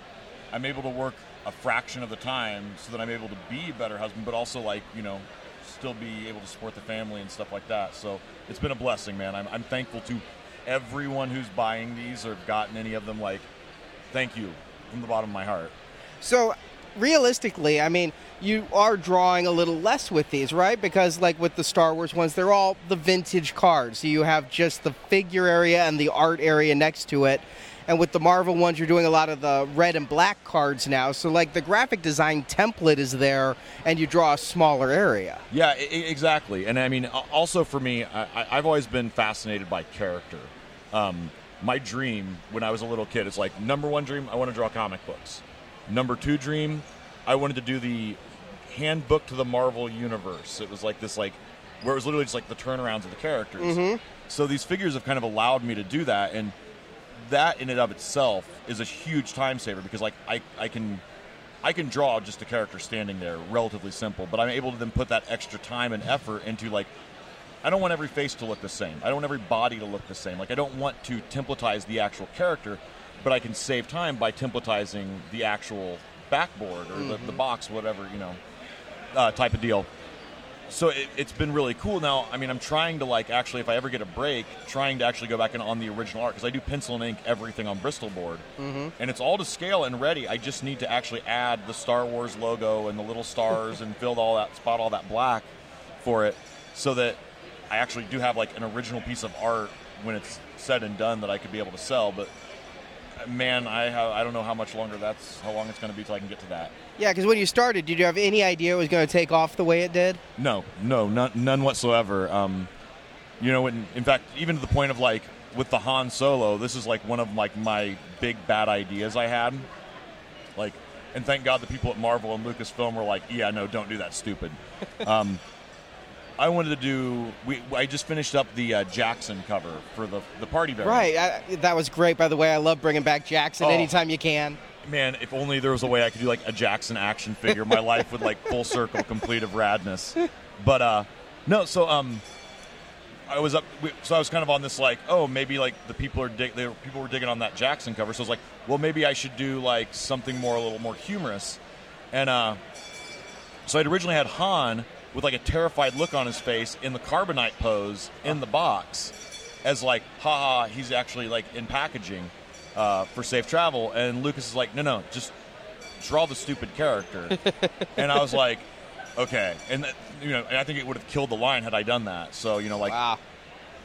I'm able to work a fraction of the time so that i'm able to be a better husband but also like you know still be able to support the family and stuff like that so it's been a blessing man i'm, I'm thankful to everyone who's buying these or gotten any of them like thank you from the bottom of my heart So, realistically, I mean, you are drawing a little less with these, right? Because, like with the Star Wars ones, they're all the vintage cards. So you have just the figure area and the art area next to it. And with the Marvel ones, you're doing a lot of the red and black cards now. So like the graphic design template is there, and you draw a smaller area. Yeah, I- exactly. And I mean, also for me, I, I've always been fascinated by character. Um, my dream when I was a little kid is like number one dream, I want to draw comic books. Number two dream, I wanted to do the handbook to the Marvel universe. It was like this, like where it was literally just like the turnarounds of the characters. So these figures have kind of allowed me to do that, and that in and of itself is a huge time saver because like I, I can I can draw just a character standing there, relatively simple, but I'm able to then put that extra time and effort into like I don't want every face to look the same. I don't want every body to look the same. Like I don't want to templatize the actual character, but I can save time by templatizing the actual backboard or the, the box, whatever you know, uh, type of deal. So it, it's been really cool. Now, I mean, I'm trying to like actually, if I ever get a break, trying to actually go back and on the original art because I do pencil and ink everything on Bristol board, mm-hmm. and it's all to scale and ready. I just need to actually add the Star Wars logo and the little stars *laughs* and fill all that spot all that black for it, so that I actually do have like an original piece of art when it's said and done that I could be able to sell. But man, I have, I don't know how much longer that's how long it's going to be till I can get to that. Yeah, because when you started, did you have any idea it was going to take off the way it did? No, no, none, none whatsoever. Um, you know, in, in fact, even to the point of like with the Han Solo, this is like one of like my big bad ideas I had. Like, and thank God the people at Marvel and Lucasfilm were like, "Yeah, no, don't do that, stupid." um, I wanted to do. We, I just finished up the uh, Jackson cover for the the party variant. Right. I, that was great, by the way. I love bringing back Jackson Oh. anytime you can. Man, if only there was a way I could do like a Jackson action figure, my life would like full circle, complete of radness. But uh, no, so um, I was up, so I was kind of on this like, oh, maybe like the people are dig, they, people were digging on that Jackson cover, so I was like, well, maybe I should do like something more, a little more humorous, and uh, so I'd originally had Han with like a terrified look on his face in the carbonite pose in the box, as like, haha, he's actually like in packaging uh, for safe travel. And Lucas is like, no, no, just draw the stupid character. *laughs* and I was like, okay. And that, you know, and I think it would have killed the line had I done that. So you know, like, Wow.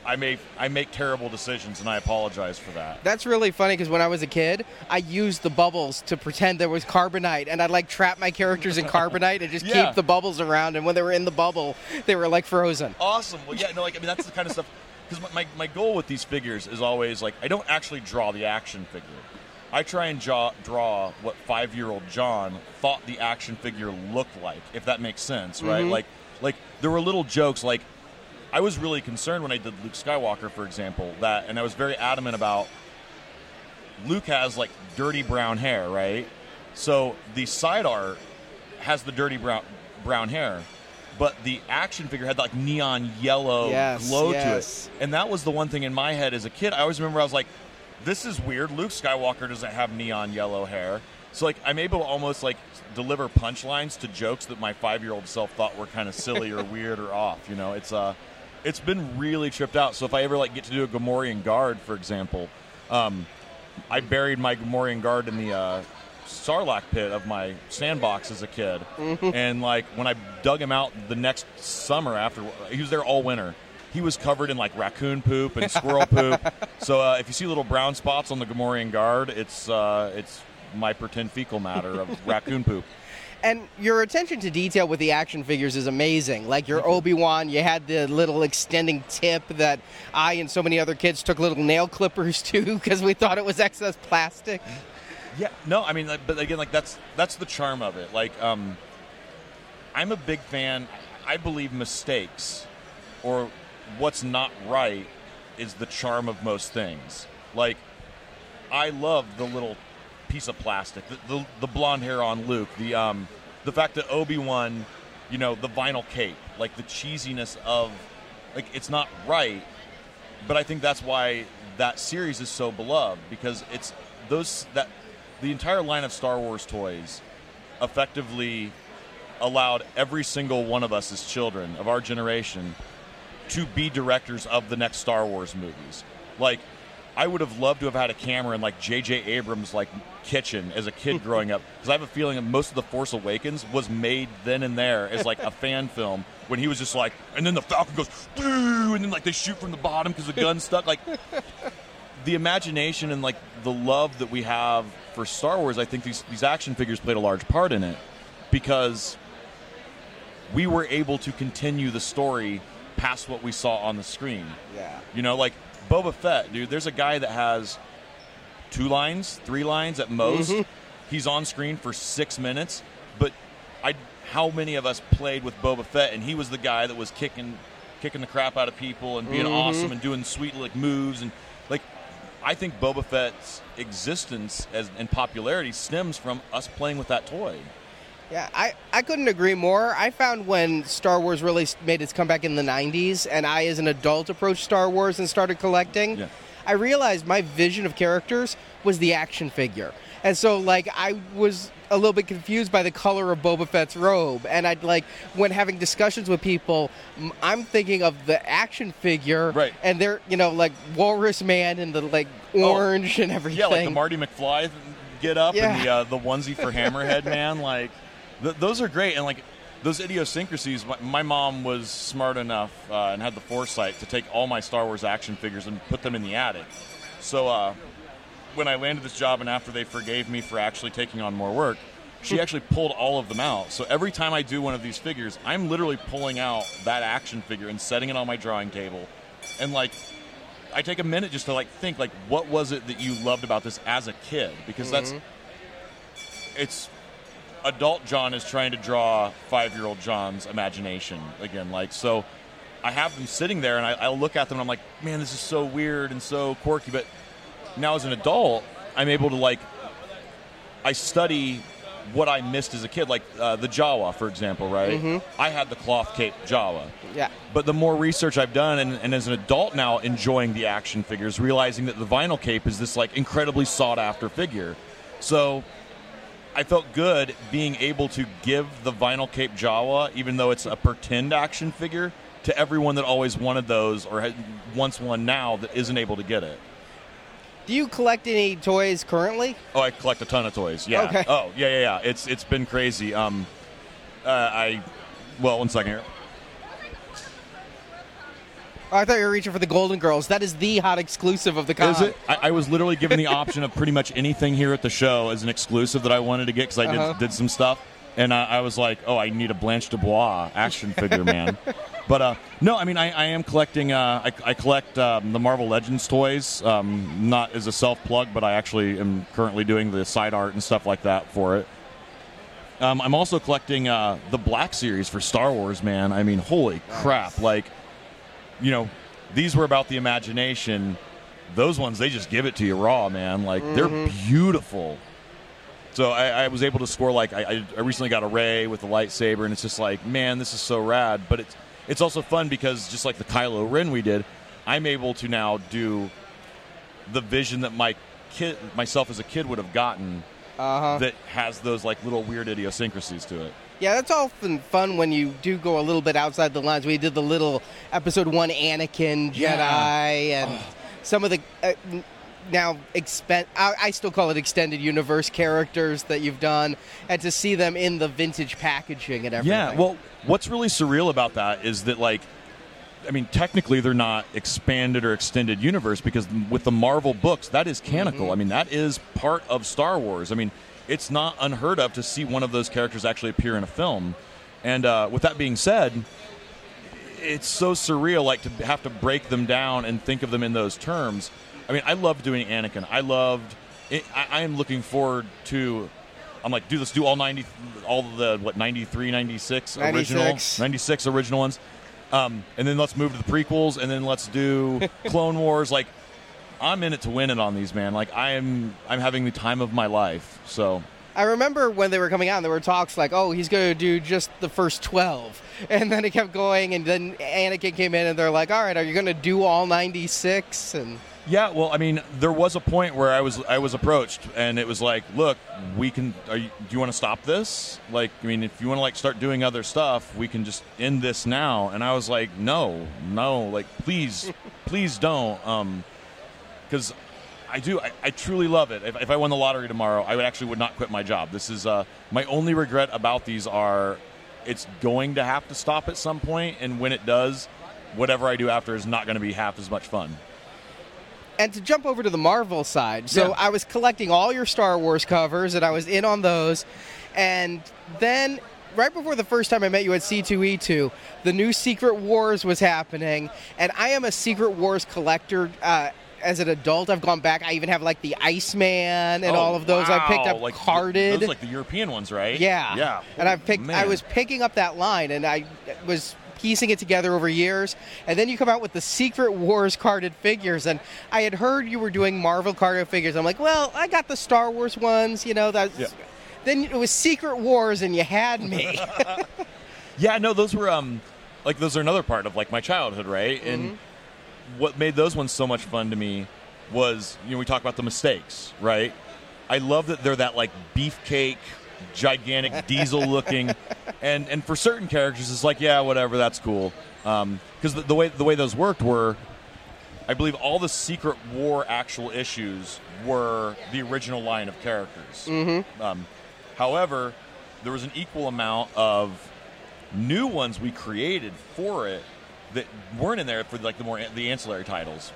I make I make terrible decisions, and I apologize for that. That's really funny because when I was a kid, I used the bubbles to pretend there was carbonite, and I'd like trap my characters in carbonite and just *laughs* Yeah. keep the bubbles around. And when they were in the bubble, they were like frozen. Awesome. Well, yeah, no, like I mean, that's the kind of stuff. Because my, my, my goal with these figures is always like I don't actually draw the action figure. I try and draw, draw what five year old John thought the action figure looked like, if that makes sense, right? Mm-hmm. Like, like there were little jokes. Like, I was really concerned when I did Luke Skywalker, for example, that, and I was very adamant about. Luke has like dirty brown hair, right? So the side art has the dirty brown brown hair, but the action figure had like neon yellow Yes, glow yes. to it. And that was the one thing in my head as a kid. I always remember I was like, this is weird. Luke Skywalker doesn't have neon yellow hair. So like I'm able to almost like deliver punchlines to jokes that my 5-year-old self thought were kind of silly or *laughs* weird or off, you know. It's uh it's been really tripped out. So if I ever like get to do a Gamorrean guard, for example, um, I buried my Gamorrean guard in the uh, Sarlacc pit of my sandbox as a kid, and like when I dug him out the next summer after he was there all winter, he was covered in like raccoon poop and squirrel *laughs* poop. So uh, if you see little brown spots on the Gamorrean guard, it's uh, it's my pretend fecal matter of raccoon poop. And your attention to detail with the action figures is amazing. Like your Obi Wan, you had the little extending tip that I and so many other kids took little nail clippers *laughs* to because we thought it was excess plastic. Yeah, no, I mean, like, but again, like that's that's the charm of it. Like, um, I'm a big fan. I believe mistakes or what's not right is the charm of most things. Like, I love the little piece of plastic, the the, the blonde hair on Luke, the um, the fact that Obi Wan, you know, the vinyl cape, like the cheesiness of, like it's not right, but I think that's why that series is so beloved because it's those that the entire line of Star Wars toys effectively allowed every single one of us as children of our generation to be directors of the next Star Wars movies. Like I would have loved to have had a camera in like J.J. Abrams' like kitchen as a kid growing up because I have a feeling that most of the Force Awakens was made then and there as like a fan film when he was just like, and then the Falcon goes, and then like they shoot from the bottom because the gun's stuck. Like the imagination and like the love that we have for Star Wars, I think these these action figures played a large part in it because we were able to continue the story past what we saw on the screen. Yeah. You know, like Boba Fett, dude. There's a guy that has two lines, three lines at most. Mm-hmm. He's on screen for six minutes, but I, how many of us played with Boba Fett, and he was the guy that was kicking, kicking the crap out of people and being mm-hmm. awesome and doing sweet like moves and like. I think Boba Fett's existence as and popularity stems from us playing with that toy. Yeah, I, I couldn't agree more. I found when Star Wars really made its comeback in the 90s, and I, as an adult, approached Star Wars and started collecting, Yeah. I realized my vision of characters was the action figure. And so, like, I was a little bit confused by the color of Boba Fett's robe. And I'd like, when having discussions with people, I'm thinking of the action figure. Right. And they're, you know, like Walrus Man and the, like, orange and everything. Oh. Yeah, like the Marty McFly get up and the uh, the onesie for Hammerhead man. Like th- those are great, and like those idiosyncrasies. My, my mom was smart enough uh, and had the foresight to take all my Star Wars action figures and put them in the attic. So uh, when I landed this job, and after they forgave me for actually taking on more work. She actually pulled all of them out. So every time I do one of these figures, I'm literally pulling out that action figure and setting it on my drawing table. And like I take a minute just to like think like what was it that you loved about this as a kid because that's it's adult John is trying to draw five year old John's imagination again like so I have them sitting there and I, I look at them and I'm like man this is so weird and so quirky but now as an adult I'm able to like I study what I missed as a kid like uh, the Jawa for example right I had the cloth cape Jawa Yeah. but the more research I've done, and, and as an adult now enjoying the action figures, realizing that the vinyl cape is this like incredibly sought after figure. So I felt good being able to give the vinyl cape Jawa, even though it's a pretend action figure, to everyone that always wanted those or had, wants one now that isn't able to get it. Do you collect any toys currently? Oh, I collect a ton of toys. Yeah. Okay. Oh, yeah, yeah, yeah. It's it's been crazy. Um, uh, I, well, one second here. I thought you were reaching for the Golden Girls. That is the hot exclusive of the con. Is it? I, I was literally given the option of pretty much anything here at the show as an exclusive that I wanted to get because I Uh-huh. did, did some stuff, and I, I was like, oh, I need a Blanche Dubois action figure, man. *laughs* but uh, no, I mean, I, I am collecting. Uh, I, I collect um, the Marvel Legends toys, um, not as a self plug, but I actually am currently doing the side art and stuff like that for it. Um, I'm also collecting uh, the Black Series for Star Wars, man. I mean, holy crap! Like, you know, these were about the imagination. Those ones, they just give it to you raw, man. Like, they're beautiful. So I, I was able to score like I, I- I recently got a Rey with the lightsaber, and it's just like, man, this is so rad. But it's it's also fun because just like the Kylo Ren we did, I'm able to now do the vision that my kid, myself as a kid, would have gotten. Uh-huh. That has those like little weird idiosyncrasies to it. Yeah, that's often fun when you do go a little bit outside the lines. We did the little episode one Anakin Jedi Yeah. and some of the uh, now expen- I, I still call it extended universe characters that you've done, and to see them in the vintage packaging and everything. Yeah, well, what's really surreal about that is that, like, I mean, technically they're not expanded or extended universe because with the Marvel books, that is canonical. I mean, that is part of Star Wars. I mean, it's not unheard of to see one of those characters actually appear in a film. And uh, with that being said, it's so surreal, like to have to break them down and think of them in those terms. I mean, I loved doing Anakin. I loved. It, I, I am looking forward to. I'm like, do let's do all 90, all the what 93, 96 original, 96. 96 original ones, um, and then let's move to the prequels, and then let's do *laughs* Clone Wars. Like, I'm in it to win it on these, man. Like, I am. I'm having the time of my life. So I remember when they were coming out, there were talks like, "Oh, he's going to do just the first 12. *laughs* and then it kept going, and then Anakin came in, and they're like, "All right, are you going to do all 96?" And Yeah, well, I mean, there was a point where I was I was approached, and it was like, look, we can. Are you, do you want to stop this? Like, I mean, if you want to like start doing other stuff, we can just end this now. And I was like, no, no, like, please, *laughs* please don't, um, because I do. I, I truly love it. If, if I won the lottery tomorrow, I would actually would not quit my job. This is uh, my only regret about these are, it's going to have to stop at some point, and when it does, whatever I do after is not going to be half as much fun. and to jump over to the Marvel side, so Yeah. I was collecting all your Star Wars covers, and I was in on those, and then right before the first time I met you at C2E2, the new Secret Wars was happening, and I am a Secret Wars collector. Uh, as an adult, I've gone back. I even have like the Iceman and Oh, all of those. I picked up like, carded. Those like the European ones, right? Yeah, Yeah. And I picked. I was picking up that line, and I was piecing it together over years. And then you come out with the Secret Wars carded figures, and I had heard you were doing Marvel carded figures. I'm like, well, I got the Star Wars ones. You know, that's. Yeah. Then it was Secret Wars, and you had me. *laughs* Yeah, no, those were um like those are another part of like my childhood, right? And what made those ones so much fun to me was, you know, we talk about the mistakes, right? I love that they're that like beefcake, gigantic *laughs* diesel looking and and for certain characters it's like, yeah, whatever, that's cool. Um because the, the way the way those worked were I believe all the Secret War actual issues were the original line of characters. Mm-hmm. Um, however, there was an equal amount of new ones we created for it that weren't in there for like the more the ancillary titles.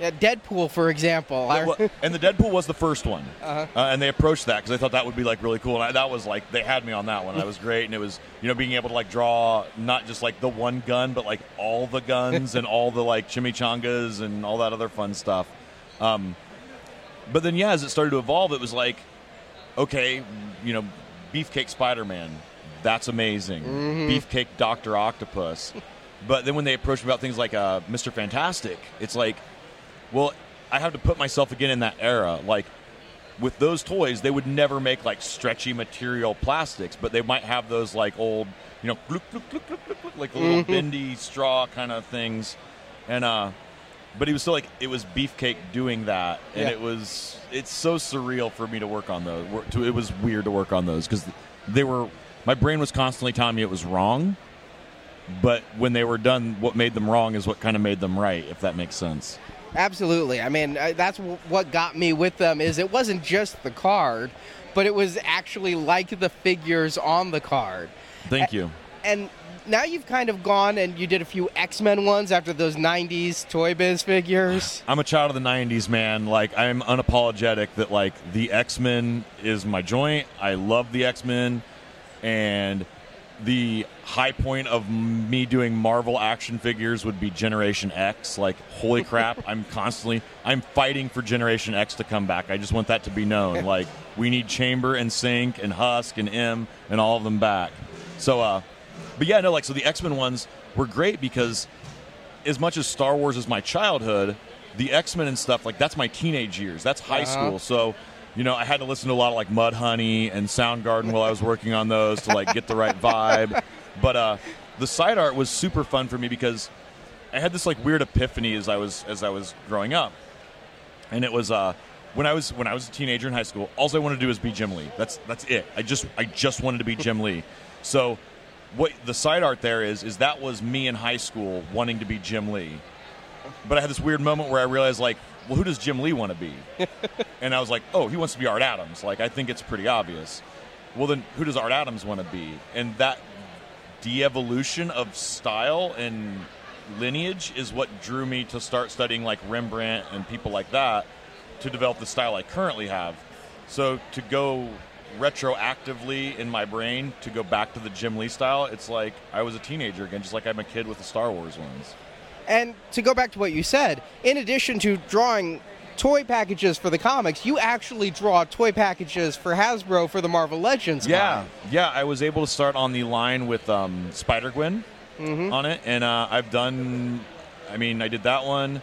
yeah, Deadpool, for example. Well, and the Deadpool was the first one, *laughs* uh and they approached that because they thought that would be like really cool. And I, that was like they had me on that one. That was great, and it was you know being able to like draw not just like the one gun, but like all the guns *laughs* and all the like chimichangas and all that other fun stuff. Um, but then yeah, as it started to evolve, it was like okay, you know, Beefcake Spider Man, that's amazing. Beefcake Doctor Octopus. But then when they approached me about things like uh, Mr. Fantastic, it's like, well, I have to put myself again in that era. Like, with those toys, they would never make like stretchy material plastics, but they might have those like old, you know, gloop, gloop, like little bendy straw kind of things. And uh, but he was still like it was Beefcake doing that, and Yeah. it was it's so surreal for me to work on those. It was weird to work on those because they were my brain was constantly telling me it was wrong, but when they were done, what made them wrong is what kind of made them right. If that makes sense. Absolutely. I mean, uh, that's what got me with them is it wasn't just the card, but it was actually like the figures on the card. Thank you. And now you've kind of gone and you did a few X-Men ones after those 90s Toy Biz figures. *sighs* I'm a child of the '90s, man. Like I'm unapologetic that like the X Men is my joint. I love the X Men, and the high point of me doing Marvel action figures would be Generation X. Like holy *laughs* crap, I'm constantly I'm fighting for Generation X to come back. I just want that to be known. *laughs* Like we need Chamber and Synch and Husk and M and all of them back. So, uh, but yeah, no, like so the X Men ones were great because as much as Star Wars is my childhood, the X Men and stuff like that's my teenage years. That's high Uh-huh. school. So, you know, I had to listen to a lot of like Mudhoney and Soundgarden while I was working on those to like get the right vibe. But uh, the side art was super fun for me because I had this like weird epiphany as I was as I was growing up, and it was uh, when I was when I was a teenager in high school. All I wanted to do was be Jim Lee. That's that's it. I just I just wanted to be Jim Lee. So what the side art there is is that was me in high school wanting to be Jim Lee. But I had this weird moment where I realized like, well, who does Jim Lee want to be? *laughs* and I was like, oh, he wants to be Art Adams. Like I think it's pretty obvious. Well, then who does Art Adams want to be? And that de-evolution of style and lineage is what drew me to start studying like Rembrandt and people like that to develop the style I currently have. So to go retroactively in my brain to go back to the Jim Lee style, it's like I was a teenager again, just like I'm a kid with the Star Wars ones. And to go back to what you said, in addition to drawing toy packages for the comics, you actually draw toy packages for Hasbro for the Marvel Legends. Yeah, line. yeah. I was able to start on the line with um, Spider Gwen on it, and uh, I've done. I mean, I did that one.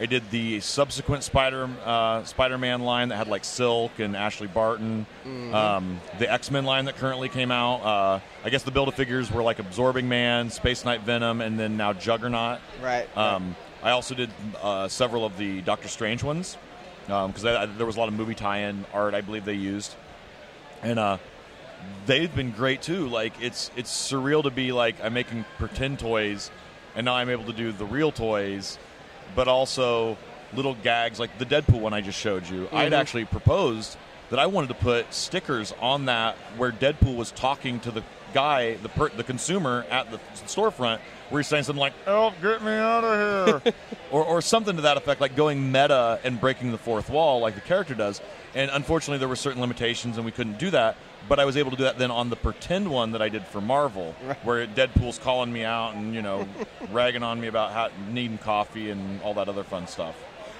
I did the subsequent Spider uh, Spider Man line that had like Silk and Ashley Barton. Um, the X Men line that currently came out. Uh, I guess the build a figures were like Absorbing Man, Space Knight Venom, and then now Juggernaut. Right. Um, I also did uh, several of the Doctor Strange ones because there was a lot of movie tie-in art I believe they used, and uh, they've been great too. Like it's it's surreal to be like I'm making pretend toys, and now I'm able to do the real toys, but also little gags like the Deadpool one I just showed you. I'd mm-hmm. actually proposed that I wanted to put stickers on that where Deadpool was talking to the guy, the per, the consumer at the storefront, where he's saying something like, "Help, get me out of here," *laughs* or or something to that effect, like going meta and breaking the fourth wall, like the character does. And unfortunately, there were certain limitations, and we couldn't do that. But I was able to do that then on the pretend one that I did for Marvel, where Deadpool's calling me out and you know, *laughs* ragging on me about how, needing coffee and all that other fun stuff.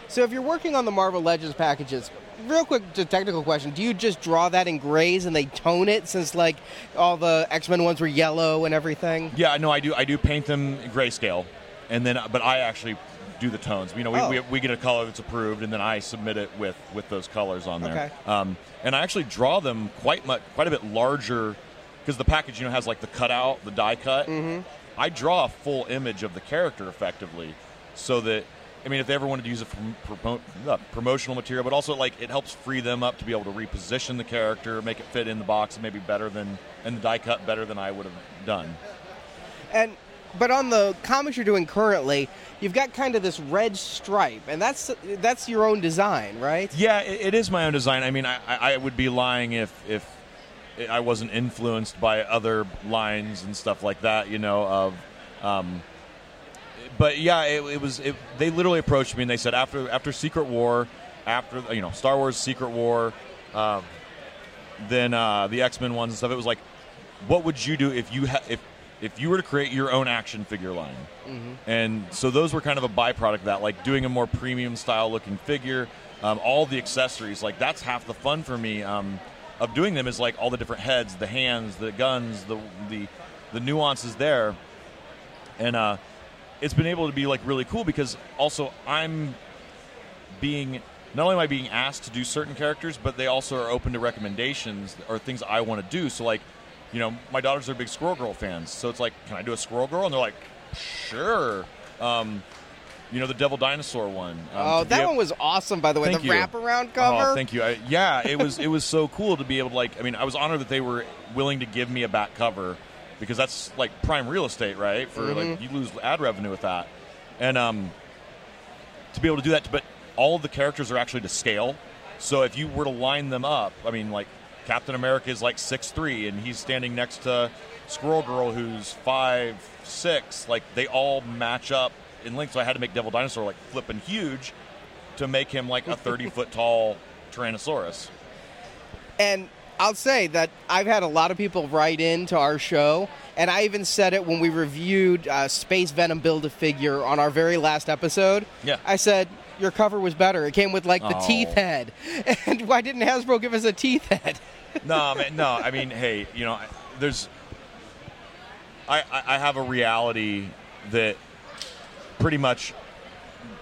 So if you're working on the Marvel Legends packages, real quick, just technical question: Do you just draw that in grays and they tone it since like all the X Men ones were yellow and everything? Yeah, no, I do. I do paint them grayscale, and then but I actually do the tones. You know, we, Oh. we, we get a color that's approved, and then I submit it with with those colors on there. Okay. Um, and I actually draw them quite much, quite a bit larger, because the package you know has like the cutout, the die cut. Mm-hmm. I draw a full image of the character effectively, so that. I mean, if they ever wanted to use it for promo- uh, promotional material, but also like it helps free them up to be able to reposition the character, make it fit in the box, maybe better than and the die cut better than I would have done. And but on the comics you're doing currently, you've got kind of this red stripe, and that's that's your own design, right? Yeah, it, it is my own design. I mean, I, I would be lying if if I wasn't influenced by other lines and stuff like that. You know, of. Um, but yeah, it, it was. It, they literally approached me and they said after after Secret War, after you know Star Wars Secret War, um, then uh, the X Men ones and stuff. It was like, what would you do if you ha- if if you were to create your own action figure line? And so those were kind of a byproduct of that, like doing a more premium style looking figure, um, all the accessories. Like that's half the fun for me um, of doing them is like all the different heads, the hands, the guns, the the the nuances there, and uh, it's been able to be like really cool because also I'm being not only am I being asked to do certain characters, but they also are open to recommendations or things I want to do. So like, you know, my daughters are big Squirrel Girl fans, so it's like, can I do a Squirrel Girl? And they're like, sure. Um, you know, the Devil Dinosaur one. Um, Oh, that ab- one was awesome, by the way. Thank the you. wraparound cover. Oh, thank you. I, yeah, it was it was so cool to be able to like. I mean, I was honored that they were willing to give me a back cover because that's like prime real estate, right? For like you lose ad revenue with that, and um, to be able to do that. But all of the characters are actually to scale. So if you were to line them up, I mean, like Captain America is like six three, and he's standing next to Squirrel Girl, who's five six. Like they all match up in length. So I had to make Devil Dinosaur like flipping huge to make him like a thirty foot *laughs* tall Tyrannosaurus. And I'll say that I've had a lot of people write in to our show, and I even said it when we reviewed uh, Space Venom Build a Figure on our very last episode. Yeah. I said, Your cover was better. It came with like the Oh. teeth head. *laughs* And why didn't Hasbro give us a teeth head? No, man, no. I mean, hey, you know, there's. I, I I have a reality that pretty much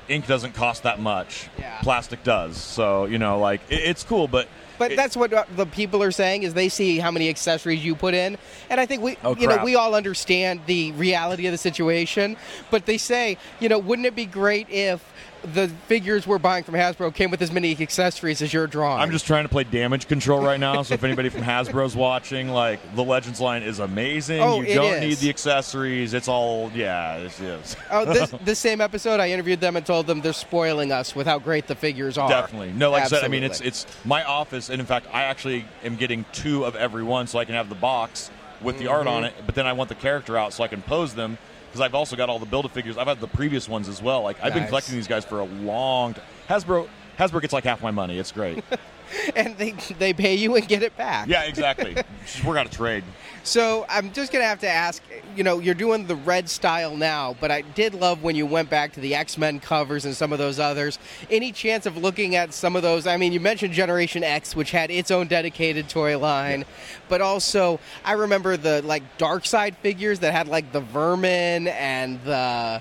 ink doesn't cost that much. Yeah. Plastic does. So you know, like it, it's cool, but But it- that's what uh, the people are saying is they see how many accessories you put in, and I think we, Oh, you know, we all understand the reality of the situation. But they say, you know, wouldn't it be great if the figures we're buying from Hasbro came with as many accessories as you're drawing? I'm just trying to play damage control right now. So if anybody from Hasbro's watching, like the Legends line is amazing. Oh, you it don't is. need the accessories. It's all yeah. It's, it's Oh, *laughs* this this same episode, I interviewed them and told them they're spoiling us with how great the figures are. Definitely. No, like I said, I mean, it's it's my office, and in fact, I actually am getting two of every one, so I can have the box with the art Mm-hmm. on it. But then I want the character out, so I can pose them because I've also got all the build figures. I've had the previous ones as well. Like I've been collecting these guys for a long. time. Hasbro Hasbro gets like half my money. It's great. *laughs* *laughs* and they they pay you and get it back. yeah, exactly. *laughs* Just work out a trade. So I'm just gonna have to ask. You know, you're doing the red style now, but I did love when you went back to the X Men covers and some of those others. Any chance of looking at some of those? I mean, you mentioned Generation X, which had its own dedicated toy line, but also I remember the like Dark Side figures that had like the Vermin and the.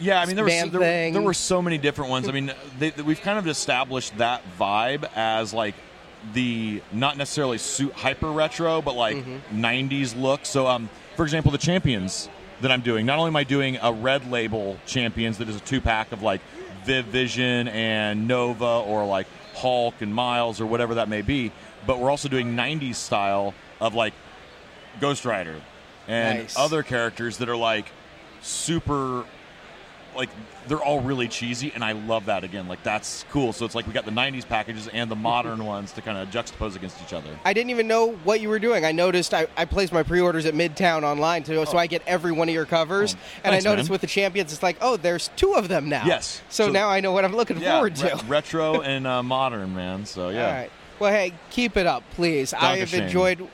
Yeah, I mean there, was, there, there were so many different ones. I mean, they, they- we've kind of established that vibe as like the not necessarily suit hyper retro, but like Mm-hmm. '90s look. So, um, for example, the champions that I'm doing. Not only am I doing a red label champions that is a two pack of like Viv Vision and Nova, or like Hulk and Miles, or whatever that may be, but we're also doing '90s style of like Ghost Rider and Nice. other characters that are like super like they're all really cheesy, and I love that again. Like that's cool. So it's like we got the '90s packages and the modern *laughs* ones to kind of juxtapose against each other. I didn't even know what you were doing. I noticed I, I placed my pre-orders at Midtown online too, so I get every one of your covers. Oh, and thanks, I noticed man. with the champions, it's like, oh, there's two of them now. Yes. So, So- now I know what I'm looking Yeah, forward to. re- retro *laughs* and uh, modern, man. So yeah. All right. Well, hey, keep it up, please. I have enjoyed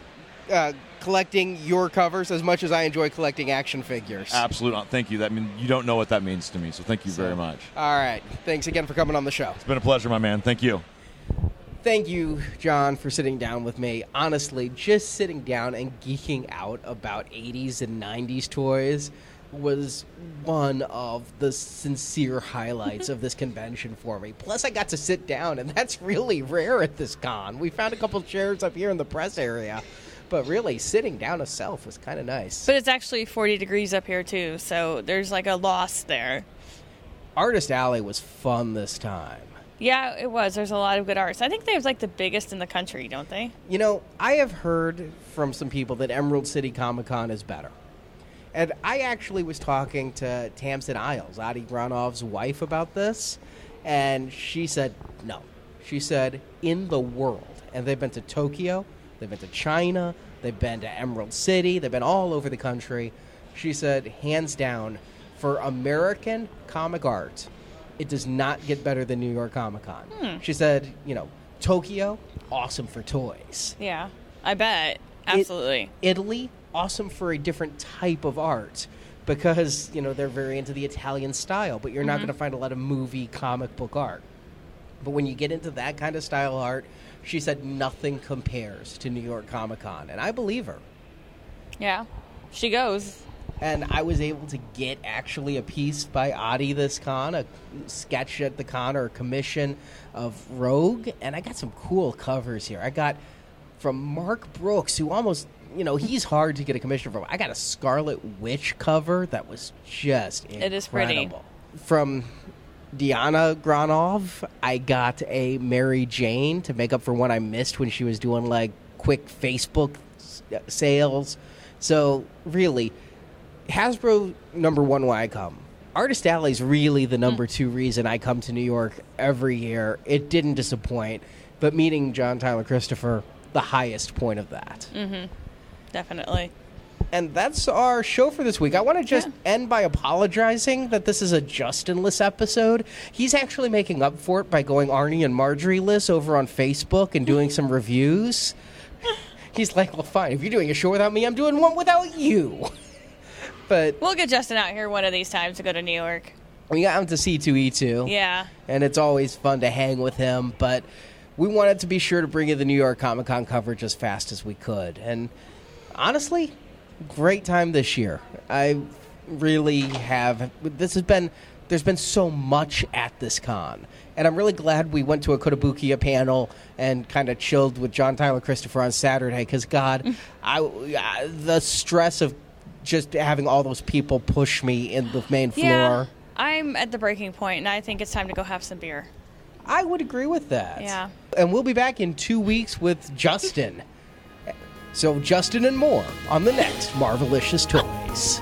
uh, collecting your covers as much as I enjoy collecting action figures. Absolutely. Thank you. That mean you don't know what that means to me. So thank you very much. All right. Thanks again for coming on the show. It's been a pleasure, my man. Thank you. Thank you, John, for sitting down with me. Honestly, just sitting down and geeking out about 80s and 90s toys was one of the sincere highlights of this *laughs* convention for me. Plus, I got to sit down, and that's really rare at this con. We found a couple chairs up here in the press area, but really, sitting down itself was kind of nice. But it's actually 40 degrees up here too, so there's like a loss there. Artist Alley was fun this time. Yeah, it was. There's a lot of good artists. I think they have like the biggest in the country, don't they? You know, I have heard from some people that Emerald City Comic Con is better. And I actually was talking to Tamsin Isles, Adi Granov's wife, about this, and she said no. She said in the world, and they've been to Tokyo, they've been to China, they've been to Emerald City, they've been all over the country. She said, hands down, for American comic art, it does not get better than New York Comic Con. Hmm. She said, you know, Tokyo, awesome for toys. Yeah, I bet. Absolutely. Italy, awesome for a different type of art because you know they're very into the Italian style, but you're not mm-hmm. going to find a lot of movie comic book art. But when you get into that kind of style art, she said nothing compares to New York Comic Con, and I believe her. yeah, she goes. And I was able to get actually a piece by Adi this con, a sketch at the con or a commission of Rogue, and I got some cool covers here. I got from Mark Brooks, who almost, you know, he's hard to get a commission from. I got a Scarlet Witch cover that was just incredible. It is pretty. From Diana Granov, I got a Mary Jane to make up for one I missed when she was doing like quick Facebook sales. So really, Hasbro number one why I come. Artist Alley is really the number mm. two reason I come to New York every year. It didn't disappoint, but meeting John Tyler Christopher, the highest point of that. Mm-hmm. Definitely. And that's our show for this week. I want to just Yeah. end by apologizing that this is a Justinless episode. He's actually making up for it by going Arnie and Marjorie list over on Facebook and doing some reviews. *laughs* He's like, well, fine. If you're doing a show without me, I'm doing one without you. *laughs* But We'll get Justin out here one of these times to go to New York. we got him to C2E2. Yeah. and it's always fun to hang with him. But we wanted to be sure to bring you the New York Comic Con coverage as fast as we could. And honestly, great time this year. I really have. This has been. There's been so much at this con. And I'm really glad we went to a Kotobukiya panel and kind of chilled with John Tyler Christopher on Saturday because, God, I, I- the stress of just having all those people push me in the main floor. Yeah. I'm at the breaking point, and I think it's time to go have some beer. I would agree with that. Yeah. And we'll be back in two weeks with Justin. So, Justin and more on the next Marvelicious Toys.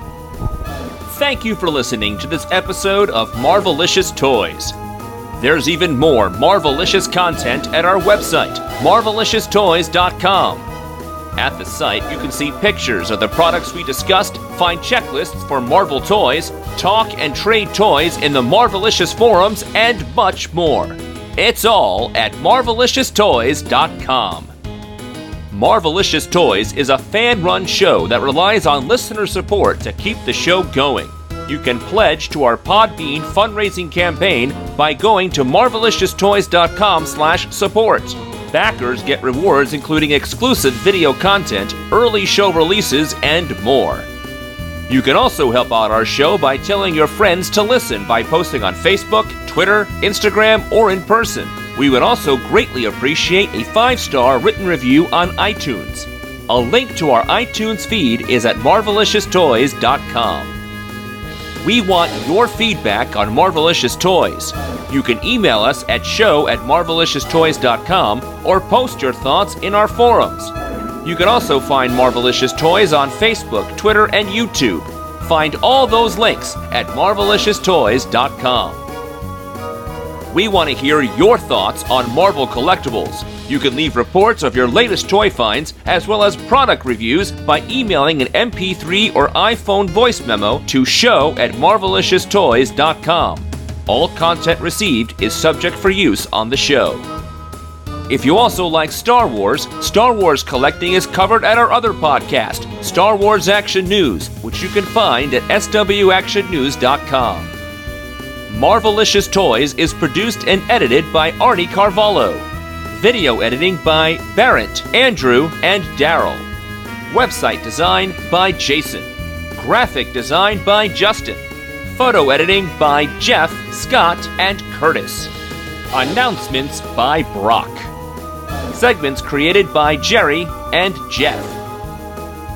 Thank you for listening to this episode of Marvelicious Toys. There's even more Marvelicious content at our website, marvelicioustoys.com. At the site, you can see pictures of the products we discussed, find checklists for Marvel toys, talk and trade toys in the Marvelicious forums, and much more. It's all at marvelicioustoys.com. Marvelicious Toys is a fan run show that relies on listener support to keep the show going. You can pledge to our Podbean fundraising campaign by going to marvelicioustoys.com/support. Backers get rewards including exclusive video content, early show releases, and more. You can also help out our show by telling your friends to listen by posting on Facebook, Twitter, Instagram, or in person. We would also greatly appreciate a five star written review on iTunes. A link to our iTunes feed is at marvelicioustoys.com. We want your feedback on Marvelicious Toys. You can email us at show at marvelicioustoys.com or post your thoughts in our forums. You can also find Marvelicious Toys on Facebook, Twitter, and YouTube. Find all those links at marvelicioustoys.com. We want to hear your thoughts on Marvel collectibles. You can leave reports of your latest toy finds as well as product reviews by emailing an MP3 or iPhone voice memo to show at marvelicioustoys.com. All content received is subject for use on the show. If you also like Star Wars, Star Wars collecting is covered at our other podcast, Star Wars Action News, which you can find at swactionnews.com. Marvelicious Toys is produced and edited by Arnie Carvalho. Video editing by Barrett, Andrew, and Daryl. Website design by Jason. Graphic design by Justin. Photo editing by Jeff, Scott, and Curtis. Announcements by Brock. Segments created by Jerry and Jeff.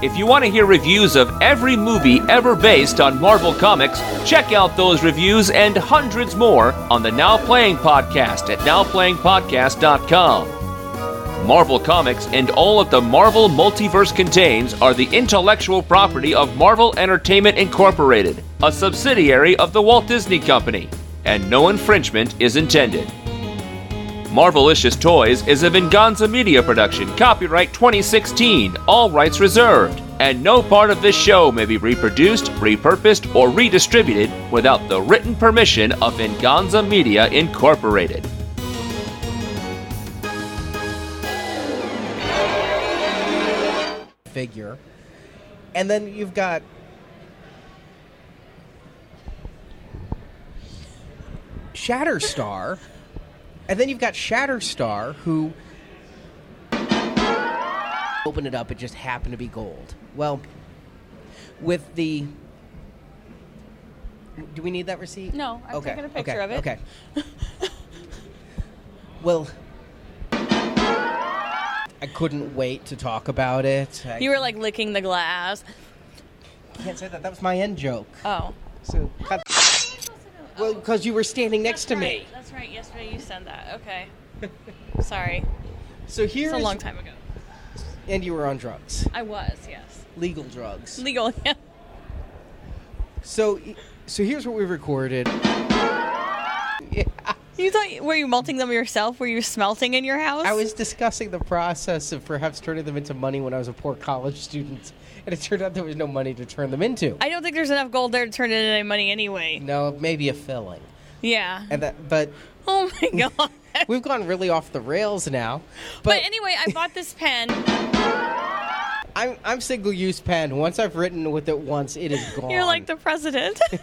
If you want to hear reviews of every movie ever based on Marvel Comics, check out those reviews and hundreds more on the Now Playing Podcast at nowplayingpodcast.com. Marvel Comics and all of the Marvel Multiverse contains are the intellectual property of Marvel Entertainment Incorporated, a subsidiary of the Walt Disney Company, and no infringement is intended. Marvelicious Toys is a Venganza Media production, copyright 2016, all rights reserved, and no part of this show may be reproduced, repurposed, or redistributed without the written permission of Venganza Media Incorporated. figure. And then you've got Shatterstar. And then you've got Shatterstar who opened it up it just happened to be gold. Well, with the Do we need that receipt? No, I've taken a picture okay, of it. Okay. well, I couldn't wait to talk about it. I You were like licking the glass. I can't say that. That was my end joke. Oh. So, cut. Well, oh. because you were standing next to me. That's right. Yesterday you said that. Okay. *laughs* Sorry. So here's It's a long time ago. and you were on drugs, I was, yes. legal drugs. Legal, *laughs* yeah. So, so here's what we recorded. Yeah, *laughs* You thought were you melting them yourself? Were you smelting in your house? I was discussing the process of perhaps turning them into money when I was a poor college student, and it turned out there was no money to turn them into. I don't think there's enough gold there to turn it into any money anyway. No, maybe a filling, Yeah. and that. But Oh my *laughs* god. we've gone really off the rails now. But, But, anyway, I bought this pen. *laughs* I'm I'm single use pen. Once I've written with it once, it is gone. You're like the president. *laughs*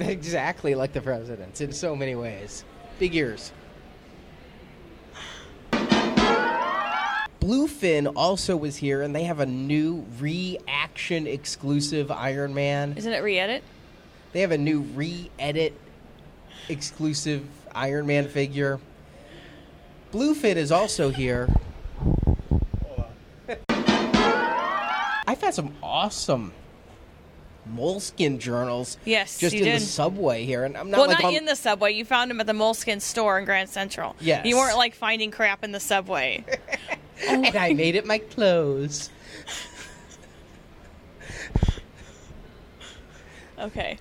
exactly like the president in so many ways. Big ears. Bluefin also was here, and they have a new reaction exclusive Iron Man. Isn't it re-edit? They have a new re-edit exclusive Iron Man figure. Bluefin is also here. *laughs* I've had some awesome Moleskine journals. Yes, Justin did. the subway here, and I'm not well, like not on- in the subway. You found them at the Moleskine store in Grand Central. Yes. You weren't like finding crap in the subway. *laughs* Oh and I made it my clothes. Okay.